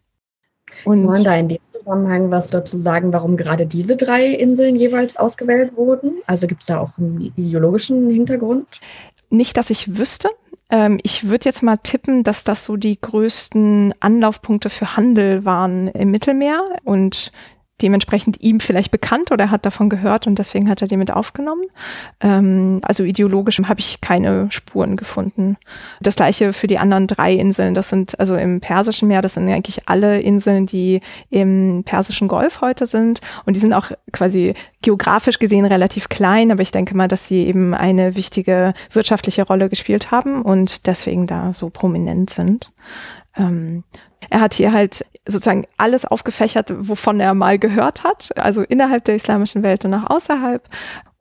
Und man da in dem Zusammenhang was dazu sagen, warum gerade diese drei Inseln jeweils ausgewählt wurden? Also gibt es da auch einen ideologischen Hintergrund? Nicht, dass ich wüsste. Ähm, ich würde jetzt mal tippen, dass das so die größten Anlaufpunkte für Handel waren im Mittelmeer und dementsprechend ihm vielleicht bekannt oder hat davon gehört und deswegen hat er die mit aufgenommen. Ähm, also ideologisch habe ich keine Spuren gefunden. Das gleiche für die anderen drei Inseln. Das sind also im Persischen Meer, das sind eigentlich alle Inseln, die im Persischen Golf heute sind und die sind auch quasi geografisch gesehen relativ klein, aber ich denke mal, dass sie eben eine wichtige wirtschaftliche Rolle gespielt haben und deswegen da so prominent sind. Ähm, er hat hier halt sozusagen alles aufgefächert, wovon er mal gehört hat, also innerhalb der islamischen Welt und auch außerhalb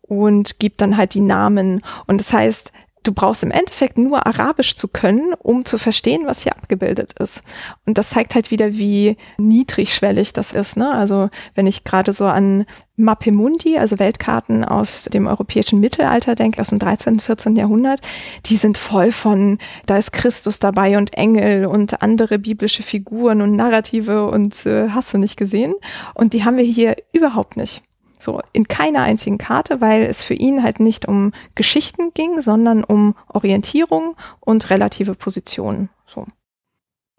und gibt dann halt die Namen. Und das heißt, du brauchst im Endeffekt nur Arabisch zu können, um zu verstehen, was hier abgebildet ist. Und das zeigt halt wieder, wie niedrigschwellig das ist. Ne? Also wenn ich gerade so an Mappemundi, also Weltkarten aus dem europäischen Mittelalter denke, aus dem 13., 14. Jahrhundert, die sind voll von, da ist Christus dabei und Engel und andere biblische Figuren und Narrative und äh, hast du nicht gesehen. Und die haben wir hier überhaupt nicht. So, in keiner einzigen Karte, weil es für ihn halt nicht um Geschichten ging, sondern um Orientierung und relative Positionen. So.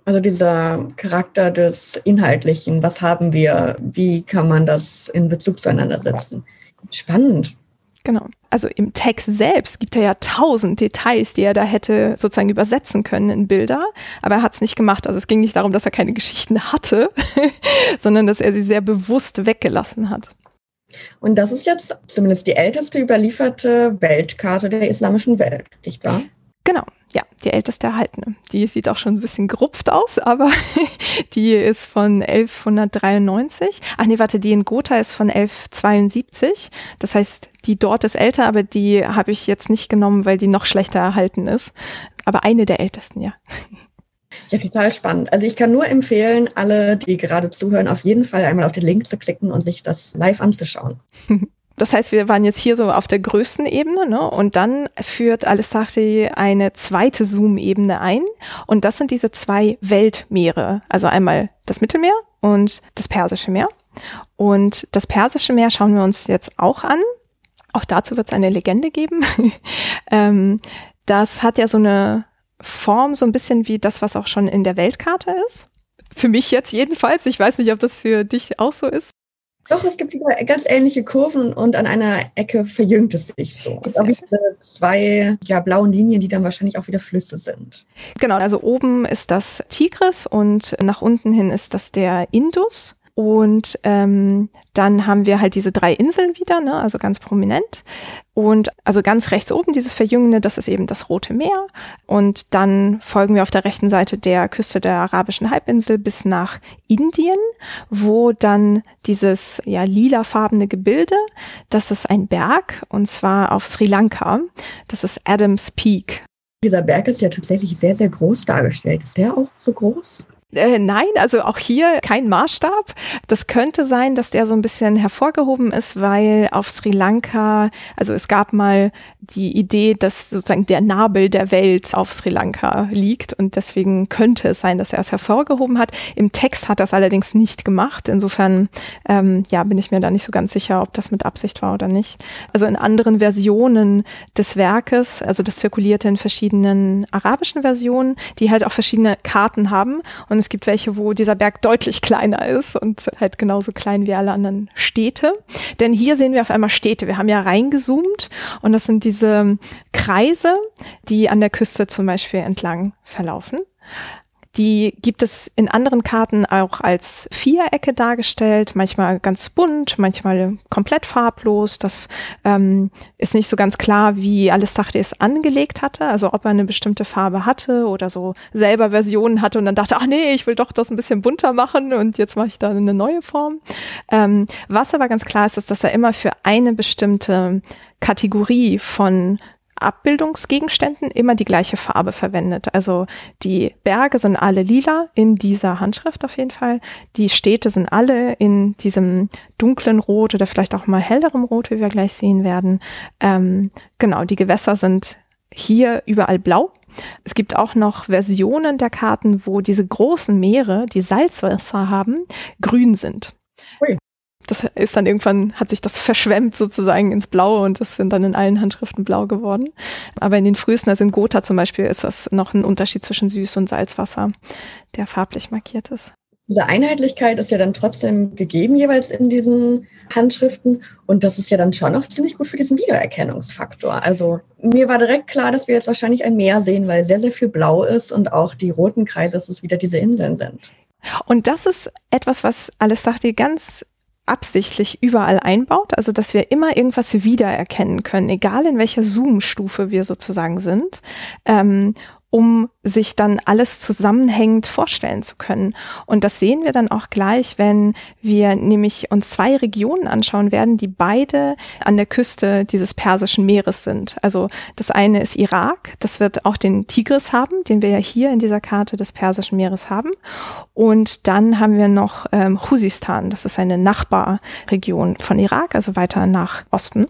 Also dieser Charakter des Inhaltlichen, was haben wir, wie kann man das in Bezug zueinander setzen? Spannend. Genau. Also im Text selbst gibt er ja tausend Details, die er da hätte sozusagen übersetzen können in Bilder, aber er hat es nicht gemacht. Also es ging nicht darum, dass er keine Geschichten hatte, sondern dass er sie sehr bewusst weggelassen hat. Und das ist jetzt zumindest die älteste überlieferte Weltkarte der islamischen Welt, nicht wahr? Genau, ja, die älteste erhaltene. Die sieht auch schon ein bisschen gerupft aus, aber die ist von 1193. Ach nee, warte, die in Gotha ist von 1172. Das heißt, die dort ist älter, aber die habe ich jetzt nicht genommen, weil die noch schlechter erhalten ist. Aber eine der ältesten, ja. Ja, total spannend. Also ich kann nur empfehlen, alle, die gerade zuhören, auf jeden Fall einmal auf den Link zu klicken und sich das live anzuschauen. Das heißt, wir waren jetzt hier so auf der größten Ebene, ne? Und dann führt Alessandri eine zweite Zoom-Ebene ein. Und das sind diese zwei Weltmeere. Also einmal das Mittelmeer und das Persische Meer. Und das Persische Meer schauen wir uns jetzt auch an. Auch dazu wird es eine Legende geben. ähm, das hat ja so eine Form so ein bisschen wie das, was auch schon in der Weltkarte ist. Für mich jetzt jedenfalls. Ich weiß nicht, ob das für dich auch so ist. Doch, es gibt ganz ähnliche Kurven und an einer Ecke verjüngt es sich so. Es gibt wieder zwei ja, blauen Linien, die dann wahrscheinlich auch wieder Flüsse sind. Genau, also oben ist das Tigris und nach unten hin ist das der Indus. Und ähm, dann haben wir halt diese drei Inseln wieder, ne, also ganz prominent. Und also ganz rechts oben dieses Verjüngende, das ist eben das Rote Meer. Und dann folgen wir auf der rechten Seite der Küste der arabischen Halbinsel bis nach Indien, wo dann dieses ja lilafarbene Gebilde, das ist ein Berg und zwar auf Sri Lanka. Das ist Adams Peak. Dieser Berg ist ja tatsächlich sehr, sehr groß dargestellt. Ist der auch so groß? Äh, nein, also auch hier kein Maßstab. Das könnte sein, dass der so ein bisschen hervorgehoben ist, weil auf Sri Lanka, also es gab mal die Idee, dass sozusagen der Nabel der Welt auf Sri Lanka liegt und deswegen könnte es sein, dass er es hervorgehoben hat. Im Text hat er es allerdings nicht gemacht. Insofern, ähm, ja, bin ich mir da nicht so ganz sicher, ob das mit Absicht war oder nicht. Also in anderen Versionen des Werkes, also das zirkulierte in verschiedenen arabischen Versionen, die halt auch verschiedene Karten haben und es gibt welche, wo dieser Berg deutlich kleiner ist und halt genauso klein wie alle anderen Städte. Denn hier sehen wir auf einmal Städte. Wir haben ja reingezoomt und das sind diese Kreise, die an der Küste zum Beispiel entlang verlaufen. Die gibt es in anderen Karten auch als Vierecke dargestellt, manchmal ganz bunt, manchmal komplett farblos. Das ähm, ist nicht so ganz klar, wie Alessandri es angelegt hatte, also ob er eine bestimmte Farbe hatte oder so selber Versionen hatte und dann dachte, ach nee, ich will doch das ein bisschen bunter machen und jetzt mache ich da eine neue Form. Ähm, was aber ganz klar ist, ist, dass er immer für eine bestimmte Kategorie von Abbildungsgegenständen immer die gleiche Farbe verwendet. Also die Berge sind alle lila in dieser Handschrift auf jeden Fall. Die Städte sind alle in diesem dunklen Rot oder vielleicht auch mal hellerem Rot, wie wir gleich sehen werden. Ähm, genau, die Gewässer sind hier überall blau. Es gibt auch noch Versionen der Karten, wo diese großen Meere, die Salzwasser haben, grün sind. Das ist dann irgendwann, hat sich das verschwemmt sozusagen ins Blaue und das sind dann in allen Handschriften blau geworden. Aber in den frühesten, also in Gotha zum Beispiel, ist das noch ein Unterschied zwischen Süß- und Salzwasser, der farblich markiert ist. Diese Einheitlichkeit ist ja dann trotzdem gegeben jeweils in diesen Handschriften und das ist ja dann schon noch ziemlich gut für diesen Wiedererkennungsfaktor. Also mir war direkt klar, dass wir jetzt wahrscheinlich ein Meer sehen, weil sehr, sehr viel blau ist und auch die roten Kreise, dass es wieder diese Inseln sind. Und das ist etwas, was alles sagt, die ganz absichtlich überall einbaut, also dass wir immer irgendwas wiedererkennen können, egal in welcher Zoom-Stufe wir sozusagen sind. Ähm, um sich dann alles zusammenhängend vorstellen zu können. Und das sehen wir dann auch gleich, wenn wir nämlich uns zwei Regionen anschauen werden, die beide an der Küste dieses Persischen Meeres sind. Also das eine ist Irak, das wird auch den Tigris haben, den wir ja hier in dieser Karte des Persischen Meeres haben. Und dann haben wir noch ähm, Khuzistan, das ist eine Nachbarregion von Irak, also weiter nach Osten.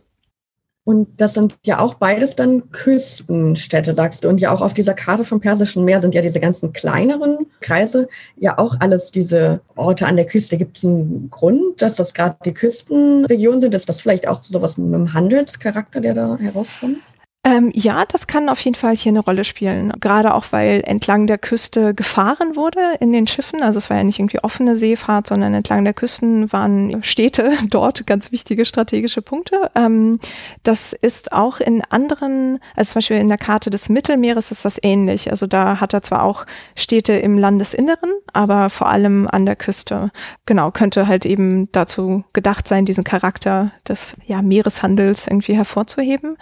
Und das sind ja auch beides dann Küstenstädte, sagst du. Und ja auch auf dieser Karte vom Persischen Meer sind ja diese ganzen kleineren Kreise ja auch alles diese Orte an der Küste. Gibt es einen Grund, dass das gerade die Küstenregionen sind? Ist das vielleicht auch sowas mit einem Handelscharakter, der da herauskommt? Ähm, ja, das kann auf jeden Fall hier eine Rolle spielen. Gerade auch, weil entlang der Küste gefahren wurde in den Schiffen. Also es war ja nicht irgendwie offene Seefahrt, sondern entlang der Küsten waren Städte dort ganz wichtige strategische Punkte. Ähm, das ist auch in anderen, also zum Beispiel in der Karte des Mittelmeeres ist das ähnlich. Also da hat er zwar auch Städte im Landesinneren, aber vor allem an der Küste. Genau, könnte halt eben dazu gedacht sein, diesen Charakter des ja, Meereshandels irgendwie hervorzuheben.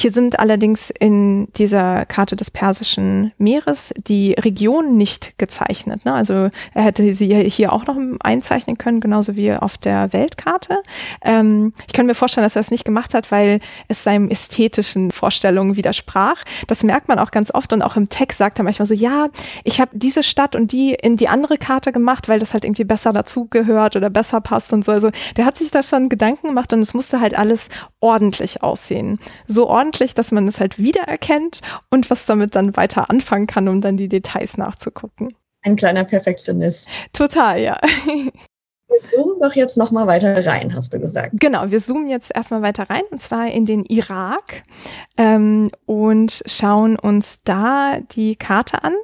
Hier sind allerdings in dieser Karte des Persischen Meeres die Regionen nicht gezeichnet. Ne? Also er hätte sie hier auch noch einzeichnen können, genauso wie auf der Weltkarte. Ähm, ich könnte mir vorstellen, dass er es nicht gemacht hat, weil es seinem ästhetischen Vorstellungen widersprach. Das merkt man auch ganz oft und auch im Text sagt er manchmal so, ja, ich habe diese Stadt und die in die andere Karte gemacht, weil das halt irgendwie besser dazugehört oder besser passt und so. Also der hat sich da schon Gedanken gemacht und es musste halt alles ordentlich aussehen. So ordentlich ordentlich, dass man es halt wiedererkennt und was damit dann weiter anfangen kann, um dann die Details nachzugucken. Ein kleiner Perfektionist. Total, ja. Wir zoomen doch jetzt nochmal weiter rein, hast du gesagt. Genau, wir zoomen jetzt erstmal weiter rein und zwar in den Irak ähm, und schauen uns da die Karte an.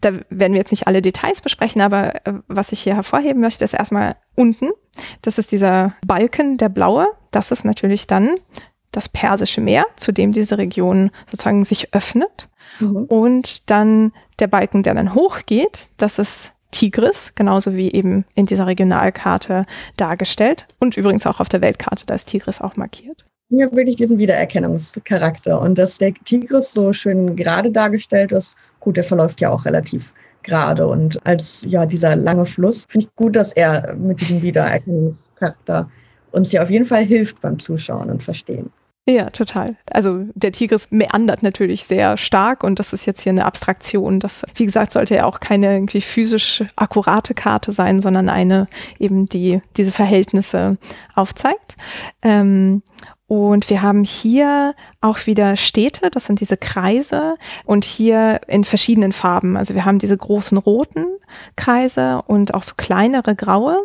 Da werden wir jetzt nicht alle Details besprechen, aber äh, was ich hier hervorheben möchte, ist erstmal unten. Das ist dieser Balken, der blaue. Das ist natürlich dann das Persische Meer, zu dem diese Region sozusagen sich öffnet. Mhm. Und dann der Balken, der dann hochgeht, das ist Tigris, genauso wie eben in dieser Regionalkarte dargestellt. Und übrigens auch auf der Weltkarte, da ist Tigris auch markiert. Ja, wirklich diesen Wiedererkennungscharakter. Und dass der Tigris so schön gerade dargestellt ist, gut, der verläuft ja auch relativ gerade. Und als ja dieser lange Fluss, finde ich gut, dass er mit diesem Wiedererkennungscharakter uns ja auf jeden Fall hilft beim Zuschauen und Verstehen. Ja, total. Also der Tigris meandert natürlich sehr stark und das ist jetzt hier eine Abstraktion. Das, wie gesagt, sollte ja auch keine irgendwie physisch akkurate Karte sein, sondern eine eben, die diese Verhältnisse aufzeigt. Ähm, und wir haben hier auch wieder Städte, das sind diese Kreise und hier in verschiedenen Farben. Also wir haben diese großen roten Kreise und auch so kleinere graue.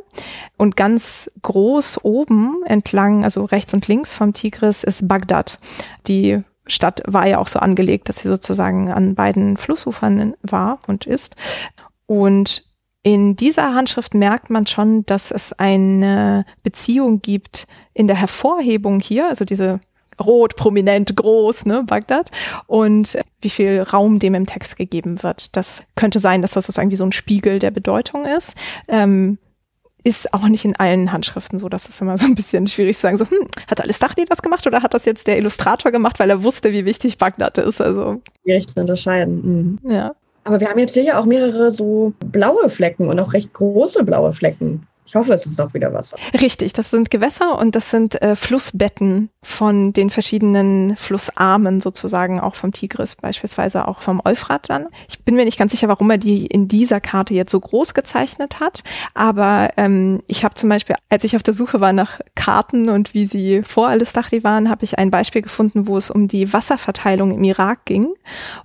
Und ganz groß oben entlang, also rechts und links vom Tigris ist Bagdad. Die Stadt war ja auch so angelegt, dass sie sozusagen an beiden Flussufern war und ist. Und in dieser Handschrift merkt man schon, dass es eine Beziehung gibt in der Hervorhebung hier, also diese rot, prominent, groß, ne, Bagdad, und wie viel Raum dem im Text gegeben wird. Das könnte sein, dass das sozusagen wie so ein Spiegel der Bedeutung ist. Ähm, ist auch nicht in allen Handschriften so. Das ist immer so ein bisschen schwierig zu sagen, so, hm, hat alles Dachdi das gemacht oder hat das jetzt der Illustrator gemacht, weil er wusste, wie wichtig Bagdad ist? Also. Schwierig zu unterscheiden. Mhm. Ja. Aber wir haben jetzt hier ja auch mehrere so blaue Flecken und auch recht große blaue Flecken. Ich hoffe, es ist auch wieder Wasser. Richtig, das sind Gewässer und das sind äh, Flussbetten von den verschiedenen Flussarmen sozusagen, auch vom Tigris beispielsweise, auch vom Euphrat dann. Ich bin mir nicht ganz sicher, warum er die in dieser Karte jetzt so groß gezeichnet hat, aber ähm, ich habe zum Beispiel, als ich auf der Suche war nach Karten und wie sie vor Al-Istachri waren, habe ich ein Beispiel gefunden, wo es um die Wasserverteilung im Irak ging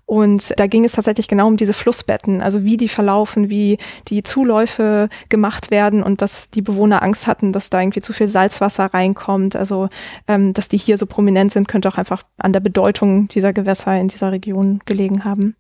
und da ging es tatsächlich genau um diese Flussbetten, also wie die verlaufen, wie die Zuläufe gemacht werden und dass die Bewohner Angst hatten, dass da irgendwie zu viel Salzwasser reinkommt, also ähm, dass die hier so prominent sind, könnte auch einfach an der Bedeutung dieser Gewässer in dieser Region gelegen haben.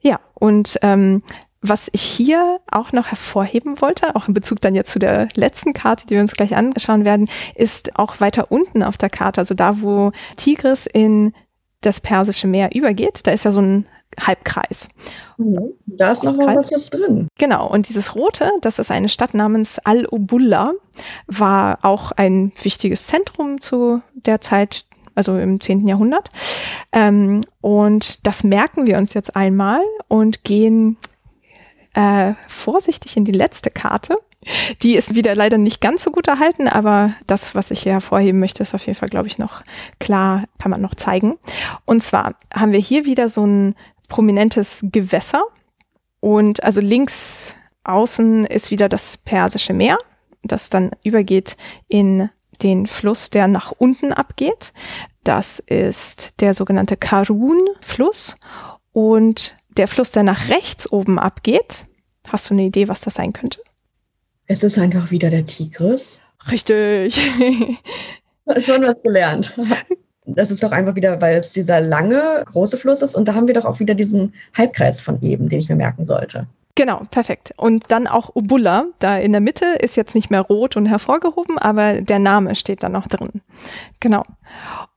Ja, und ähm, was ich hier auch noch hervorheben wollte, auch in Bezug dann jetzt zu der letzten Karte, die wir uns gleich anschauen werden, ist auch weiter unten auf der Karte, also da, wo Tigris in das Persische Meer übergeht, da ist ja so ein Halbkreis. Mhm. Da ist noch was drin. Genau. Und dieses Rote, das ist eine Stadt namens Al-Ubulla, war auch ein wichtiges Zentrum zu der Zeit, also im 10. Jahrhundert. Ähm, und das merken wir uns jetzt einmal und gehen äh, vorsichtig in die letzte Karte. Die ist wieder leider nicht ganz so gut erhalten, aber das, was ich hier hervorheben möchte, ist auf jeden Fall, glaube ich, noch klar, kann man noch zeigen. Und zwar haben wir hier wieder so ein prominentes Gewässer und also links außen ist wieder das Persische Meer, das dann übergeht in den Fluss, der nach unten abgeht. Das ist der sogenannte Karun-Fluss und der Fluss, der nach rechts oben abgeht. Hast du eine Idee, was das sein könnte? Es ist einfach wieder der Tigris. Richtig. Schon was gelernt. Das ist doch einfach wieder, weil es dieser lange, große Fluss ist. Und da haben wir doch auch wieder diesen Halbkreis von eben, den ich mir merken sollte. Genau, perfekt. Und dann auch Ubulla, da in der Mitte ist jetzt nicht mehr rot und hervorgehoben, aber der Name steht da noch drin. Genau.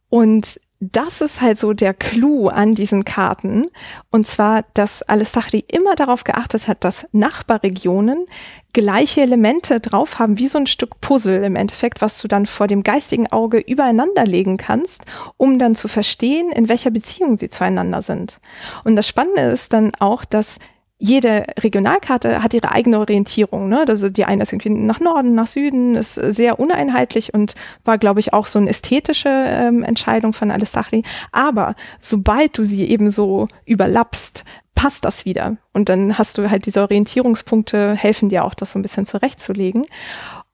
Und das ist halt so der Clou an diesen Karten. Und zwar, dass Alessandri immer darauf geachtet hat, dass Nachbarregionen gleiche Elemente drauf haben, wie so ein Stück Puzzle im Endeffekt, was du dann vor dem geistigen Auge übereinander legen kannst, um dann zu verstehen, in welcher Beziehung sie zueinander sind. Und das Spannende ist dann auch, dass jede Regionalkarte hat ihre eigene Orientierung. Ne? Also die eine ist irgendwie nach Norden, nach Süden, ist sehr uneinheitlich und war, glaube ich, auch so eine ästhetische ähm, Entscheidung von Alessandri. Aber sobald du sie eben so überlappst, passt das wieder. Und dann hast du halt diese Orientierungspunkte, helfen dir auch, das so ein bisschen zurechtzulegen.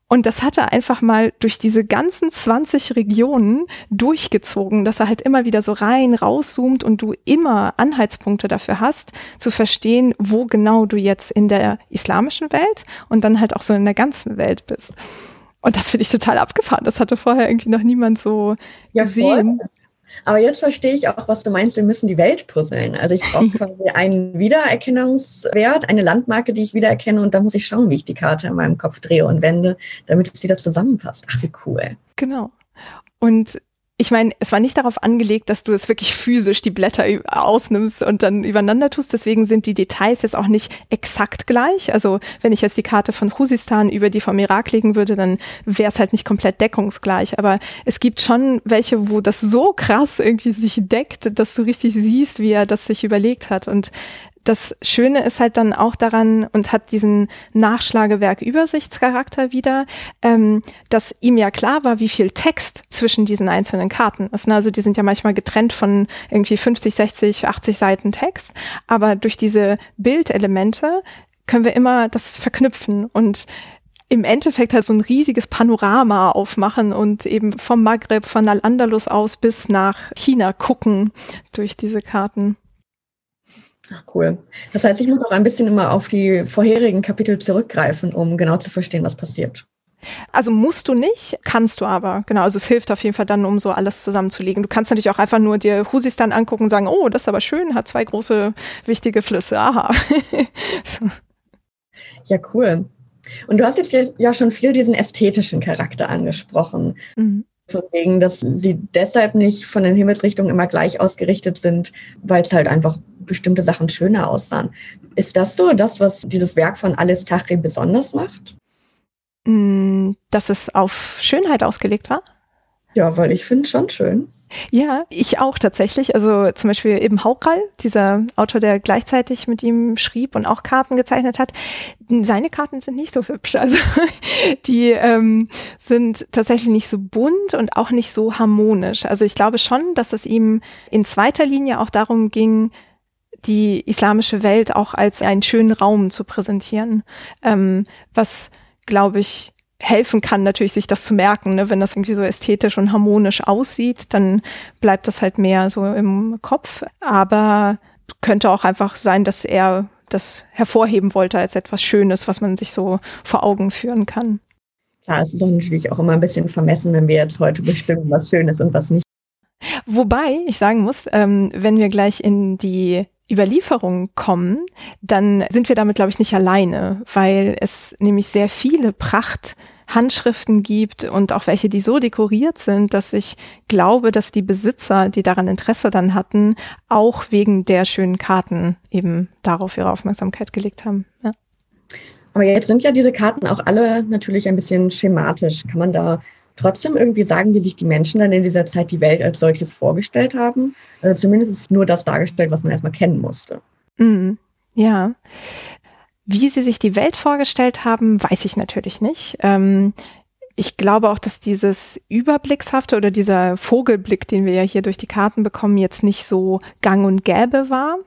Und das hat er einfach mal durch diese ganzen 20 Regionen durchgezogen, dass er halt immer wieder so rein, rauszoomt und du immer Anhaltspunkte dafür hast, zu verstehen, wo genau du jetzt in der islamischen Welt und dann halt auch so in der ganzen Welt bist. Und das finde ich total abgefahren. Das hatte vorher irgendwie noch niemand so ja, gesehen. Voll. Aber jetzt verstehe ich auch, was du meinst, wir müssen die Welt puzzeln. Also ich brauche quasi einen Wiedererkennungswert, eine Landmarke, die ich wiedererkenne und da muss ich schauen, wie ich die Karte in meinem Kopf drehe und wende, damit es wieder zusammenpasst. Ach, wie cool. Genau. Und ich meine, es war nicht darauf angelegt, dass du es wirklich physisch die Blätter ausnimmst und dann übereinander tust. Deswegen sind die Details jetzt auch nicht exakt gleich. Also wenn ich jetzt die Karte von Khuzistan über die vom Irak legen würde, dann wäre es halt nicht komplett deckungsgleich. Aber es gibt schon welche, wo das so krass irgendwie sich deckt, dass du richtig siehst, wie er das sich überlegt hat. Und das Schöne ist halt dann auch daran und hat diesen Nachschlagewerk-Übersichtscharakter wieder, ähm, dass ihm ja klar war, wie viel Text zwischen diesen einzelnen Karten ist. Also die sind ja manchmal getrennt von irgendwie 50, 60, 80 Seiten Text, aber durch diese Bildelemente können wir immer das verknüpfen und im Endeffekt halt so ein riesiges Panorama aufmachen und eben vom Maghreb, von Al-Andalus aus bis nach China gucken durch diese Karten. Ach, cool. Das heißt, ich muss auch ein bisschen immer auf die vorherigen Kapitel zurückgreifen, um genau zu verstehen, was passiert. Also musst du nicht, kannst du aber. Genau, also es hilft auf jeden Fall dann, um so alles zusammenzulegen. Du kannst natürlich auch einfach nur dir Husistan angucken und sagen, oh, das ist aber schön, hat zwei große, wichtige Flüsse. Aha. so. Ja, cool. Und du hast jetzt ja schon viel diesen ästhetischen Charakter angesprochen. Mhm. Von wegen, dass sie deshalb nicht von den Himmelsrichtungen immer gleich ausgerichtet sind, weil es halt einfach bestimmte Sachen schöner aussahen. Ist das so das, was dieses Werk von Alice Tachri besonders macht? Mm, dass es auf Schönheit ausgelegt war? Ja, weil ich finde es schon schön. Ja, ich auch tatsächlich. Also zum Beispiel eben Haukal, dieser Autor, der gleichzeitig mit ihm schrieb und auch Karten gezeichnet hat. Seine Karten sind nicht so hübsch. Also die ähm, sind tatsächlich nicht so bunt und auch nicht so harmonisch. Also ich glaube schon, dass es ihm in zweiter Linie auch darum ging, die islamische Welt auch als einen schönen Raum zu präsentieren, ähm, was, glaube ich, helfen kann, natürlich sich das zu merken. Ne? Wenn das irgendwie so ästhetisch und harmonisch aussieht, dann bleibt das halt mehr so im Kopf. Aber könnte auch einfach sein, dass er das hervorheben wollte als etwas Schönes, was man sich so vor Augen führen kann. Klar, es ist natürlich auch immer ein bisschen vermessen, wenn wir jetzt heute bestimmen, was schön ist und was nicht. Wobei ich sagen muss, ähm, wenn wir gleich in die Überlieferungen kommen, dann sind wir damit, glaube ich, nicht alleine, weil es nämlich sehr viele Prachthandschriften gibt und auch welche, die so dekoriert sind, dass ich glaube, dass die Besitzer, die daran Interesse dann hatten, auch wegen der schönen Karten eben darauf ihre Aufmerksamkeit gelegt haben. Ja. Aber jetzt sind ja diese Karten auch alle natürlich ein bisschen schematisch. Kann man da trotzdem irgendwie sagen, wie sich die Menschen dann in dieser Zeit die Welt als solches vorgestellt haben. Also zumindest ist nur das dargestellt, was man erstmal kennen musste. Mm, ja. Wie sie sich die Welt vorgestellt haben, weiß ich natürlich nicht. Ähm, ich glaube auch, dass dieses Überblickshafte oder dieser Vogelblick, den wir ja hier durch die Karten bekommen, jetzt nicht so gang und gäbe war.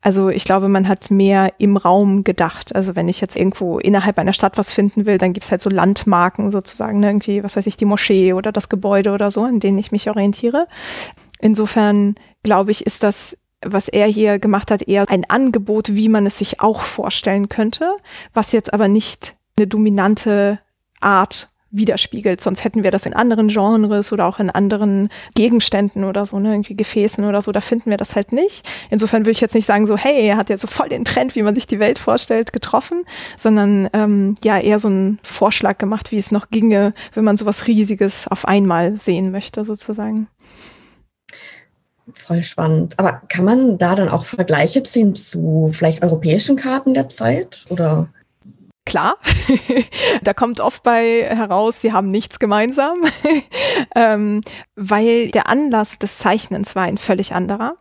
Also ich glaube, man hat mehr im Raum gedacht. Also wenn ich jetzt irgendwo innerhalb einer Stadt was finden will, dann gibt's halt so Landmarken sozusagen, ne? irgendwie, was weiß ich, die Moschee oder das Gebäude oder so, in denen ich mich orientiere. Insofern glaube ich, ist das was er hier gemacht hat, eher ein Angebot, wie man es sich auch vorstellen könnte, was jetzt aber nicht eine dominante Art widerspiegelt. Sonst hätten wir das in anderen Genres oder auch in anderen Gegenständen oder so, ne, irgendwie Gefäßen oder so. Da finden wir das halt nicht. Insofern würde ich jetzt nicht sagen, so, hey, er hat ja so voll den Trend, wie man sich die Welt vorstellt, getroffen, sondern ähm, ja eher so einen Vorschlag gemacht, wie es noch ginge, wenn man sowas Riesiges auf einmal sehen möchte, sozusagen. Voll spannend. Aber kann man da dann auch Vergleiche ziehen zu vielleicht europäischen Karten der Zeit? Oder? Klar. da kommt oft bei heraus, sie haben nichts gemeinsam, ähm, weil der Anlass des Zeichnens war ein völlig anderer.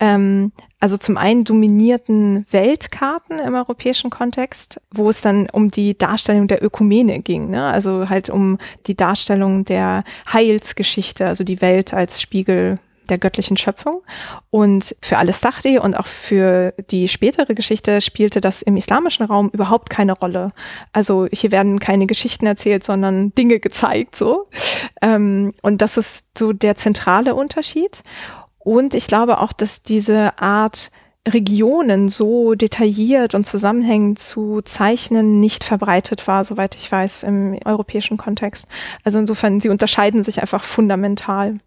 Ähm, also zum einen dominierten Weltkarten im europäischen Kontext, wo es dann um die Darstellung der Ökumene ging, ne? also halt um die Darstellung der Heilsgeschichte, also die Welt als Spiegel der göttlichen Schöpfung. Und für Al-Sahri und auch für die spätere Geschichte spielte das im islamischen Raum überhaupt keine Rolle. Also hier werden keine Geschichten erzählt, sondern Dinge gezeigt, so. Ähm, und das ist so der zentrale Unterschied. Und ich glaube auch, dass diese Art Regionen so detailliert und zusammenhängend zu zeichnen nicht verbreitet war, soweit ich weiß, im europäischen Kontext. Also insofern, sie unterscheiden sich einfach fundamental.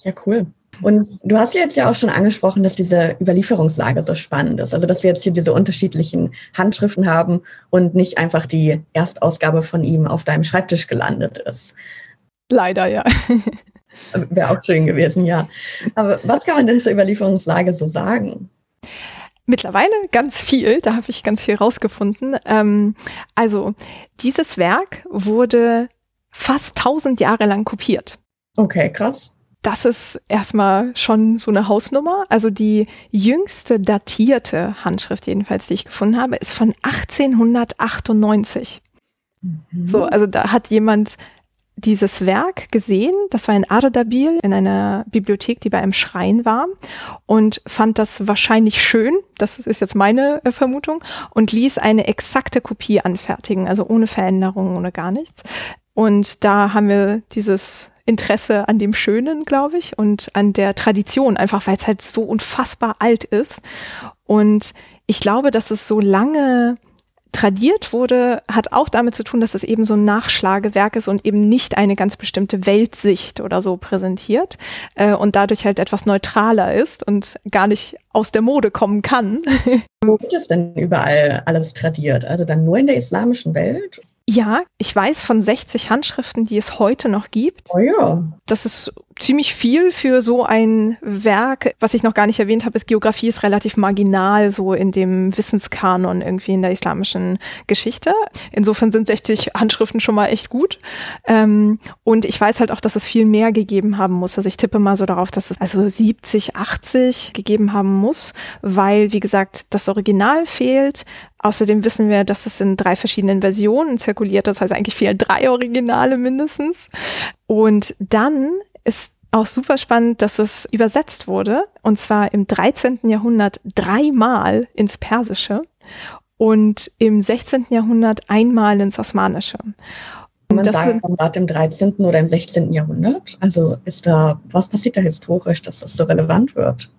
Ja, cool. Und du hast jetzt ja auch schon angesprochen, dass diese Überlieferungslage so spannend ist. Also, dass wir jetzt hier diese unterschiedlichen Handschriften haben und nicht einfach die Erstausgabe von ihm auf deinem Schreibtisch gelandet ist. Leider, ja. Wäre auch schön gewesen, ja. Aber was kann man denn zur Überlieferungslage so sagen? Mittlerweile ganz viel, da habe ich ganz viel rausgefunden. Ähm, also, dieses Werk wurde fast tausend Jahre lang kopiert. Okay, krass das ist erstmal schon so eine Hausnummer. Also die jüngste datierte Handschrift jedenfalls, die ich gefunden habe, ist von 1898. Mhm. So, also da hat jemand dieses Werk gesehen, das war in Ardabil in einer Bibliothek, die bei einem Schrein war und fand das wahrscheinlich schön, das ist jetzt meine äh, Vermutung, und ließ eine exakte Kopie anfertigen, also ohne Veränderungen, ohne gar nichts. Und da haben wir dieses Interesse an dem Schönen, glaube ich, und an der Tradition, einfach weil es halt so unfassbar alt ist. Und ich glaube, dass es so lange tradiert wurde, hat auch damit zu tun, dass es eben so ein Nachschlagewerk ist und eben nicht eine ganz bestimmte Weltsicht oder so präsentiert äh, und dadurch halt etwas neutraler ist und gar nicht aus der Mode kommen kann. Wo wird es denn überall alles tradiert? Also dann nur in der islamischen Welt? Ja, ich weiß von 60 Handschriften, die es heute noch gibt. Oh ja. Das ist ziemlich viel für so ein Werk. Was ich noch gar nicht erwähnt habe, ist Geografie ist relativ marginal so in dem Wissenskanon irgendwie in der islamischen Geschichte. Insofern sind 60 Handschriften schon mal echt gut. Ähm, und ich weiß halt auch, dass es viel mehr gegeben haben muss. Also ich tippe mal so darauf, dass es also 70, 80 gegeben haben muss, weil, wie gesagt, das Original fehlt. Außerdem wissen wir, dass es in drei verschiedenen Versionen zirkuliert. Das heißt, eigentlich fehlen drei Originale mindestens. Und dann ist auch super spannend, dass es übersetzt wurde, und zwar im 13. Jahrhundert dreimal ins Persische und im 16. Jahrhundert einmal ins Osmanische. Man das sagt gerade im 13. oder im 16. Jahrhundert. Also ist da, was passiert da historisch, dass das so relevant wird?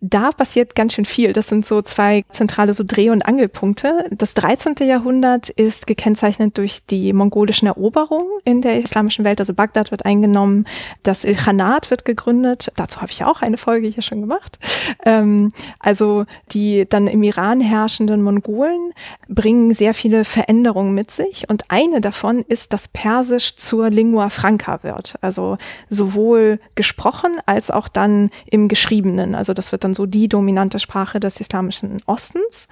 Da passiert ganz schön viel. Das sind so zwei zentrale so Dreh- und Angelpunkte. Das 13. Jahrhundert ist gekennzeichnet durch die mongolischen Eroberungen in der islamischen Welt. Also Bagdad wird eingenommen, das Ilkhanat wird gegründet. Dazu habe ich ja auch eine Folge hier schon gemacht. Ähm, also die dann im Iran herrschenden Mongolen bringen sehr viele Veränderungen mit sich. Und eine davon ist, dass Persisch zur Lingua Franca wird. Also sowohl gesprochen als auch dann im Geschriebenen. Also das wird dann so die dominante Sprache des islamischen Ostens.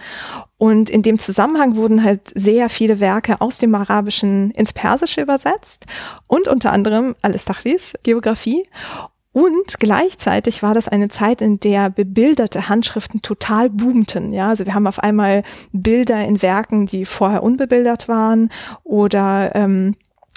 Und in dem Zusammenhang wurden halt sehr viele Werke aus dem Arabischen ins Persische übersetzt und unter anderem Al-Istachlis, Geografie. Und gleichzeitig war das eine Zeit, in der bebilderte Handschriften total boomten. Ja, also wir haben auf einmal Bilder in Werken, die vorher unbebildert waren oder ähm,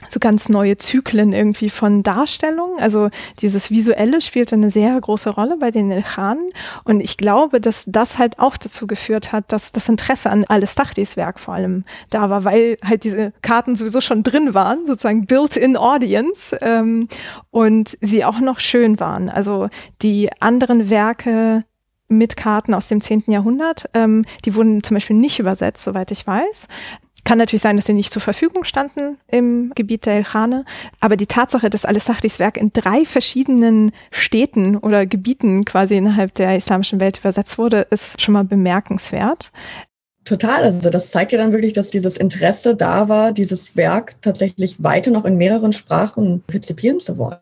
so ganz neue Zyklen irgendwie von Darstellung. Also dieses Visuelle spielte eine sehr große Rolle bei den Ilkhanen. Und ich glaube, dass das halt auch dazu geführt hat, dass das Interesse an Alistachtis Werk vor allem da war, weil halt diese Karten sowieso schon drin waren, sozusagen built-in Audience ähm, und sie auch noch schön waren. Also die anderen Werke mit Karten aus dem 10. Jahrhundert. Ähm, die wurden zum Beispiel nicht übersetzt, soweit ich weiß. Kann natürlich sein, dass sie nicht zur Verfügung standen im Gebiet der Ilkhane, aber die Tatsache, dass Al-Sachris Werk in drei verschiedenen Städten oder Gebieten quasi innerhalb der islamischen Welt übersetzt wurde, ist schon mal bemerkenswert. Total, also das zeigt ja dann wirklich, dass dieses Interesse da war, dieses Werk tatsächlich weiter noch in mehreren Sprachen rezipieren zu wollen.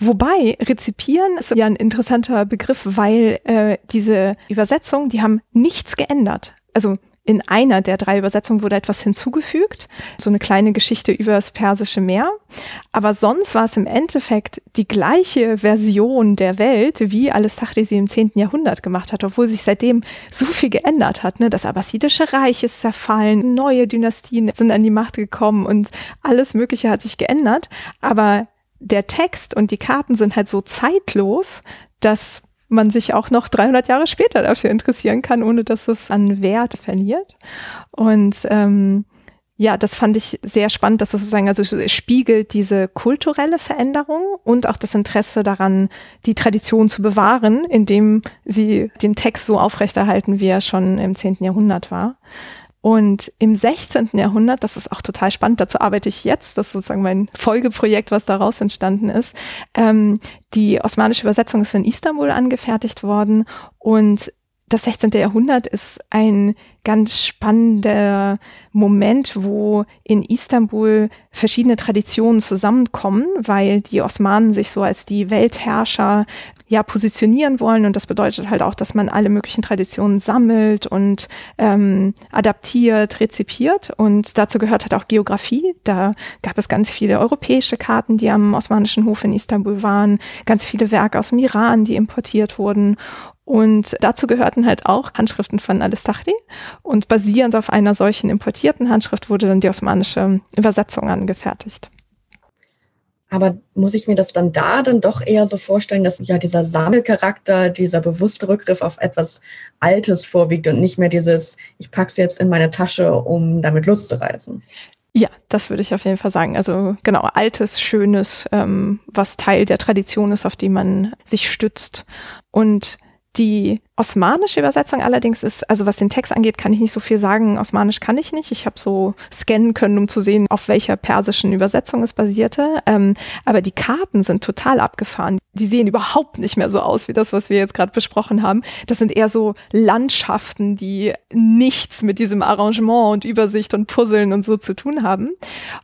Wobei rezipieren ist ja ein interessanter Begriff, weil äh, diese Übersetzungen, die haben nichts geändert. Also in einer der drei Übersetzungen wurde etwas hinzugefügt, so eine kleine Geschichte über das Persische Meer. Aber sonst war es im Endeffekt die gleiche Version der Welt, wie Al-Istachri sie im 10. Jahrhundert gemacht hat, obwohl sich seitdem so viel geändert hat. Ne? Das Abbasidische Reich ist zerfallen, neue Dynastien sind an die Macht gekommen und alles Mögliche hat sich geändert. Aber der Text und die Karten sind halt so zeitlos, dass man sich auch noch 300 Jahre später dafür interessieren kann, ohne dass es an Wert verliert. Und ähm, ja, das fand ich sehr spannend, dass das sozusagen also spiegelt diese kulturelle Veränderung und auch das Interesse daran, die Tradition zu bewahren, indem sie den Text so aufrechterhalten, wie er schon im 10. Jahrhundert war. Und im 16. Jahrhundert, das ist auch total spannend, dazu arbeite ich jetzt, das ist sozusagen mein Folgeprojekt, was daraus entstanden ist. Ähm, die osmanische Übersetzung ist in Istanbul angefertigt worden und das 16. Jahrhundert ist ein ganz spannender Moment, wo in Istanbul verschiedene Traditionen zusammenkommen, weil die Osmanen sich so als die Weltherrscher ja positionieren wollen und das bedeutet halt auch, dass man alle möglichen Traditionen sammelt und ähm, adaptiert, rezipiert und dazu gehört halt auch Geografie. Da gab es ganz viele europäische Karten, die am Osmanischen Hof in Istanbul waren, ganz viele Werke aus dem Iran, die importiert wurden und dazu gehörten halt auch Handschriften von Al-Istachli. Und basierend auf einer solchen importierten Handschrift wurde dann die osmanische Übersetzung angefertigt. Aber muss ich mir das dann da dann doch eher so vorstellen, dass ja dieser Sammelcharakter, dieser bewusste Rückgriff auf etwas Altes vorwiegt und nicht mehr dieses, ich pack's jetzt in meine Tasche, um damit loszureißen? Ja, das würde ich auf jeden Fall sagen. Also genau, altes, schönes, ähm, was Teil der Tradition ist, auf die man sich stützt. Und die osmanische Übersetzung allerdings ist, also was den Text angeht, kann ich nicht so viel sagen. Osmanisch kann ich nicht. Ich habe so scannen können, um zu sehen, auf welcher persischen Übersetzung es basierte. Ähm, aber die Karten sind total abgefahren. Die sehen überhaupt nicht mehr so aus wie das, was wir jetzt gerade besprochen haben. Das sind eher so Landschaften, die nichts mit diesem Arrangement und Übersicht und Puzzeln und so zu tun haben.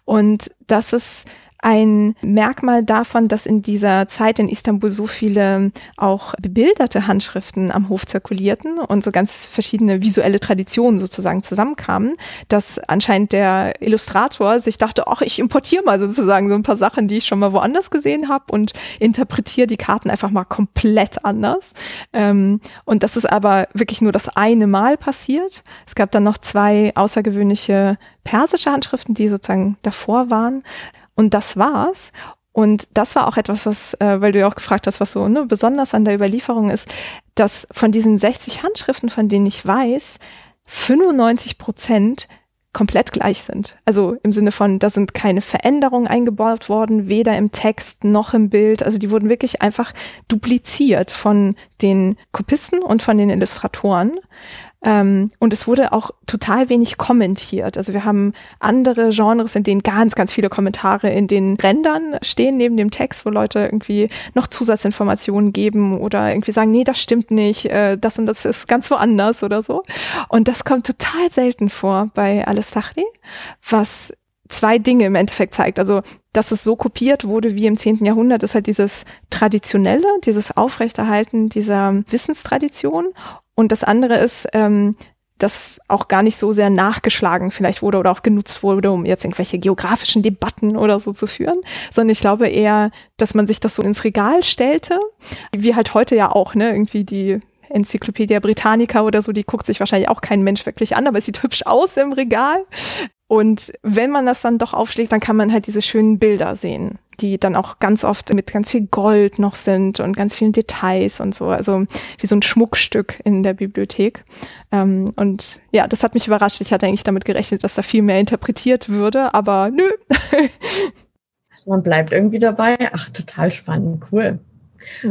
Und das ist ein Merkmal davon, dass in dieser Zeit in Istanbul so viele auch bebilderte Handschriften am Hof zirkulierten und so ganz verschiedene visuelle Traditionen sozusagen zusammenkamen, dass anscheinend der Illustrator sich dachte, ach, ich importiere mal sozusagen so ein paar Sachen, die ich schon mal woanders gesehen habe und interpretiere die Karten einfach mal komplett anders. Ähm, und das ist aber wirklich nur das eine Mal passiert. Es gab dann noch zwei außergewöhnliche persische Handschriften, die sozusagen davor waren. Und das war's. Und das war auch etwas, was, äh, weil du ja auch gefragt hast, was so ne, besonders an der Überlieferung ist, dass von diesen 60 Handschriften, von denen ich weiß, 95 Prozent komplett gleich sind. Also im Sinne von, da sind keine Veränderungen eingebaut worden, weder im Text noch im Bild. Also die wurden wirklich einfach dupliziert von den Kopisten und von den Illustratoren. Ähm, und es wurde auch total wenig kommentiert. Also wir haben andere Genres, in denen ganz, ganz viele Kommentare in den Rändern stehen, neben dem Text, wo Leute irgendwie noch Zusatzinformationen geben oder irgendwie sagen, nee, das stimmt nicht, äh, das und das ist ganz woanders oder so. Und das kommt total selten vor bei Alessachri, was zwei Dinge im Endeffekt zeigt. Also, dass es so kopiert wurde wie im 10. Jahrhundert, ist halt dieses Traditionelle, dieses Aufrechterhalten dieser Wissenstradition und das andere ist, ähm, dass auch gar nicht so sehr nachgeschlagen vielleicht wurde oder auch genutzt wurde, um jetzt irgendwelche geografischen Debatten oder so zu führen, sondern ich glaube eher, dass man sich das so ins Regal stellte, wie halt heute ja auch, ne, irgendwie die Enzyklopädie Britannica oder so, die guckt sich wahrscheinlich auch kein Mensch wirklich an, aber es sieht hübsch aus im Regal. Und wenn man das dann doch aufschlägt, dann kann man halt diese schönen Bilder sehen, die dann auch ganz oft mit ganz viel Gold noch sind und ganz vielen Details und so. Also wie so ein Schmuckstück in der Bibliothek. Ähm, und ja, das hat mich überrascht. Ich hatte eigentlich damit gerechnet, dass da viel mehr interpretiert würde, aber nö. man bleibt irgendwie dabei. Ach, total spannend, cool.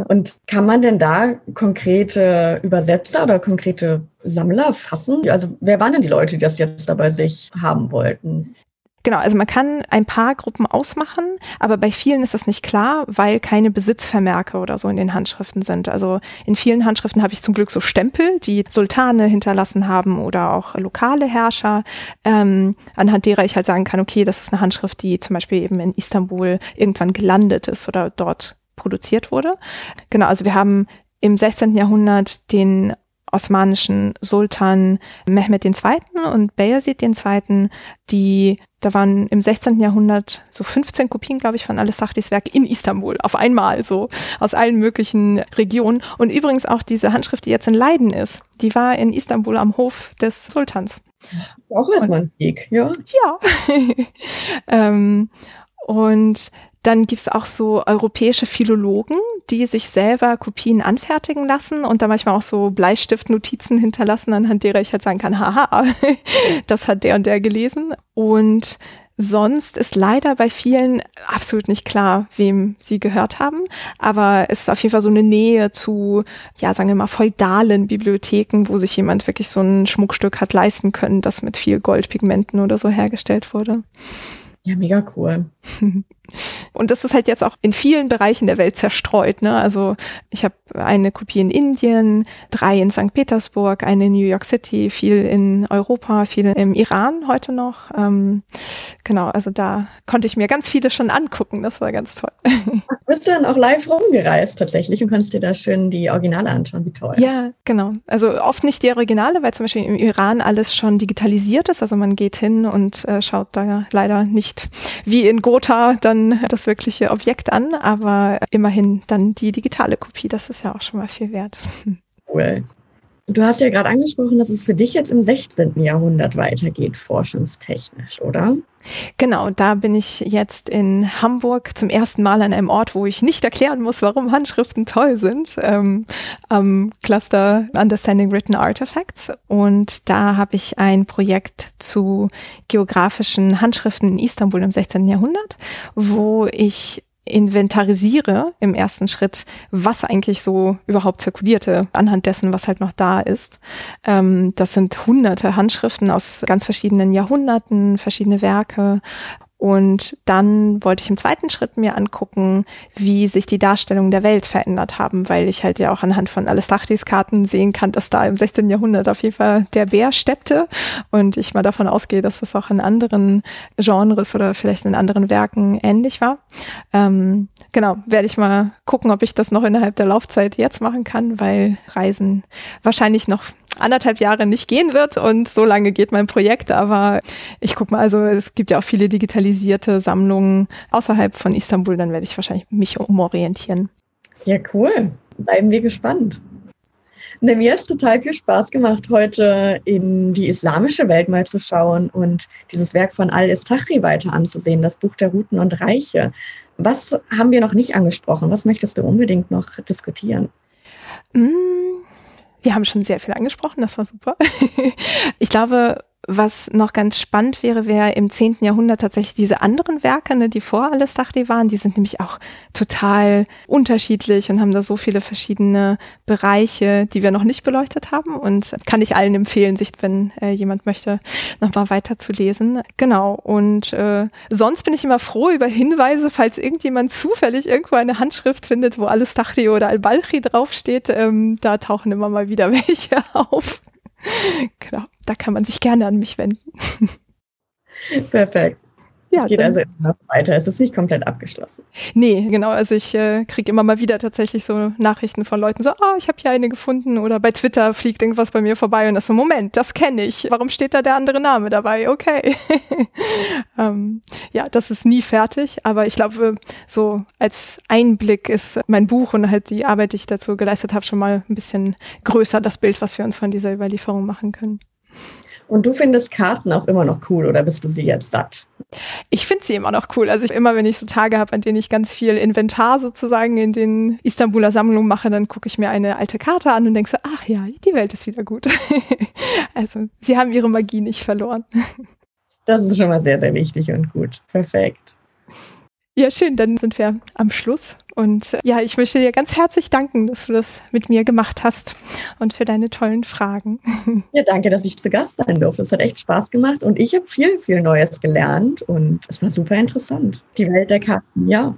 Und kann man denn da konkrete Übersetzer oder konkrete Sammler fassen? Also wer waren denn die Leute, die das jetzt da bei sich haben wollten? Genau, also man kann ein paar Gruppen ausmachen, aber bei vielen ist das nicht klar, weil keine Besitzvermerke oder so in den Handschriften sind. Also in vielen Handschriften habe ich zum Glück so Stempel, die Sultane hinterlassen haben oder auch lokale Herrscher, ähm, anhand derer ich halt sagen kann, okay, das ist eine Handschrift, die zum Beispiel eben in Istanbul irgendwann gelandet ist oder dort produziert wurde. Genau, also wir haben im 16. Jahrhundert den osmanischen Sultan Mehmed II. und Bayezid II., die, da waren im 16. Jahrhundert so 15 Kopien, glaube ich, von Alessachtis Werk in Istanbul, auf einmal so, aus allen möglichen Regionen. Und übrigens auch diese Handschrift, die jetzt in Leiden ist, die war in Istanbul am Hof des Sultans. Auch erstmal ein Weg, ja. Ja. ähm, und dann gibt's auch so europäische Philologen, die sich selber Kopien anfertigen lassen und da manchmal auch so Bleistiftnotizen hinterlassen, anhand derer ich halt sagen kann, haha, das hat der und der gelesen. Und sonst ist leider bei vielen absolut nicht klar, wem sie gehört haben. Aber es ist auf jeden Fall so eine Nähe zu, ja, sagen wir mal, feudalen Bibliotheken, wo sich jemand wirklich so ein Schmuckstück hat leisten können, das mit viel Goldpigmenten oder so hergestellt wurde. Ja, mega cool. Und das ist halt jetzt auch in vielen Bereichen der Welt zerstreut. Ne? Also ich habe eine Kopie in Indien, drei in St. Petersburg, eine in New York City, viel in Europa, viel im Iran heute noch. Ähm, genau, also da konnte ich mir ganz viele schon angucken. Das war ganz toll. Bist du dann auch live rumgereist tatsächlich und konntest dir da schön die Originale anschauen? Wie toll. Ja, genau. Also oft nicht die Originale, weil zum Beispiel im Iran alles schon digitalisiert ist. Also man geht hin und äh, schaut da leider nicht wie in Gotha dann das wirkliche Objekt an, aber immerhin dann die digitale Kopie. Das ist ja auch schon mal viel wert. Cool. Du hast ja gerade angesprochen, dass es für dich jetzt im 16. Jahrhundert weitergeht, forschungstechnisch, oder? Genau, da bin ich jetzt in Hamburg zum ersten Mal an einem Ort, wo ich nicht erklären muss, warum Handschriften toll sind, ähm, am Cluster Understanding Written Artifacts. Und da habe ich ein Projekt zu geografischen Handschriften in Istanbul im 16. Jahrhundert, wo ich inventarisiere im ersten Schritt, was eigentlich so überhaupt zirkulierte, anhand dessen, was halt noch da ist. Ähm, das sind hunderte Handschriften aus ganz verschiedenen Jahrhunderten, verschiedene Werke und dann wollte ich im zweiten Schritt mir angucken, wie sich die Darstellungen der Welt verändert haben, weil ich halt ja auch anhand von Alestachtis Karten sehen kann, dass da im 16. Jahrhundert auf jeden Fall der Bär steppte und ich mal davon ausgehe, dass das auch in anderen Genres oder vielleicht in anderen Werken ähnlich war. Ähm, genau, werde ich mal gucken, ob ich das noch innerhalb der Laufzeit jetzt machen kann, weil Reisen wahrscheinlich noch anderthalb Jahre nicht gehen wird und so lange geht mein Projekt. Aber ich gucke mal, also es gibt ja auch viele digitalisierte Sammlungen außerhalb von Istanbul, dann werde ich wahrscheinlich mich umorientieren. Ja, cool. Bleiben wir gespannt. Ne, mir hat total viel Spaß gemacht, heute in die islamische Welt mal zu schauen und dieses Werk von Al-Istachi weiter anzusehen, das Buch der Routen und Reiche. Was haben wir noch nicht angesprochen? Was möchtest du unbedingt noch diskutieren? Mm wir haben schon sehr viel angesprochen, das war super. ich glaube, Was noch ganz spannend wäre, wäre im 10. Jahrhundert tatsächlich diese anderen Werke, ne, die vor Alestachdi waren, die sind nämlich auch total unterschiedlich und haben da so viele verschiedene Bereiche, die wir noch nicht beleuchtet haben und kann ich allen empfehlen, sich, wenn äh, jemand möchte, nochmal weiter zu lesen. Genau. Und äh, sonst bin ich immer froh über Hinweise, falls irgendjemand zufällig irgendwo eine Handschrift findet, wo Alestachdi oder Al-Balchi draufsteht. Ähm, da tauchen immer mal wieder welche auf. genau, da kann man sich gerne an mich wenden. Perfekt. Ja, es geht also immer noch weiter. Es ist nicht komplett abgeschlossen. Nee, genau. Also ich äh, kriege immer mal wieder tatsächlich so Nachrichten von Leuten so, oh, ich habe hier eine gefunden oder bei Twitter fliegt irgendwas bei mir vorbei und das so, Moment, das kenne ich. Warum steht da der andere Name dabei? Okay. ähm, ja, das ist nie fertig, aber ich glaube, so als Einblick ist mein Buch und halt die Arbeit, die ich dazu geleistet habe, schon mal ein bisschen größer, das Bild, was wir uns von dieser Überlieferung machen können. Und du findest Karten auch immer noch cool oder bist du sie jetzt satt? Ich finde sie immer noch cool. Also ich, immer wenn ich so Tage habe, an denen ich ganz viel Inventar sozusagen in den Istanbuler Sammlungen mache, dann gucke ich mir eine alte Karte an und denke so, ach ja, die Welt ist wieder gut. also sie haben ihre Magie nicht verloren. Das ist schon mal sehr, sehr wichtig und gut. Perfekt. Ja, schön, dann sind wir am Schluss. Und äh, ja, ich möchte dir ganz herzlich danken, dass du das mit mir gemacht hast und für deine tollen Fragen. Ja, danke, dass ich zu Gast sein durfte. Es hat echt Spaß gemacht und ich habe viel, viel Neues gelernt und es war super interessant. Die Welt der Karten, ja.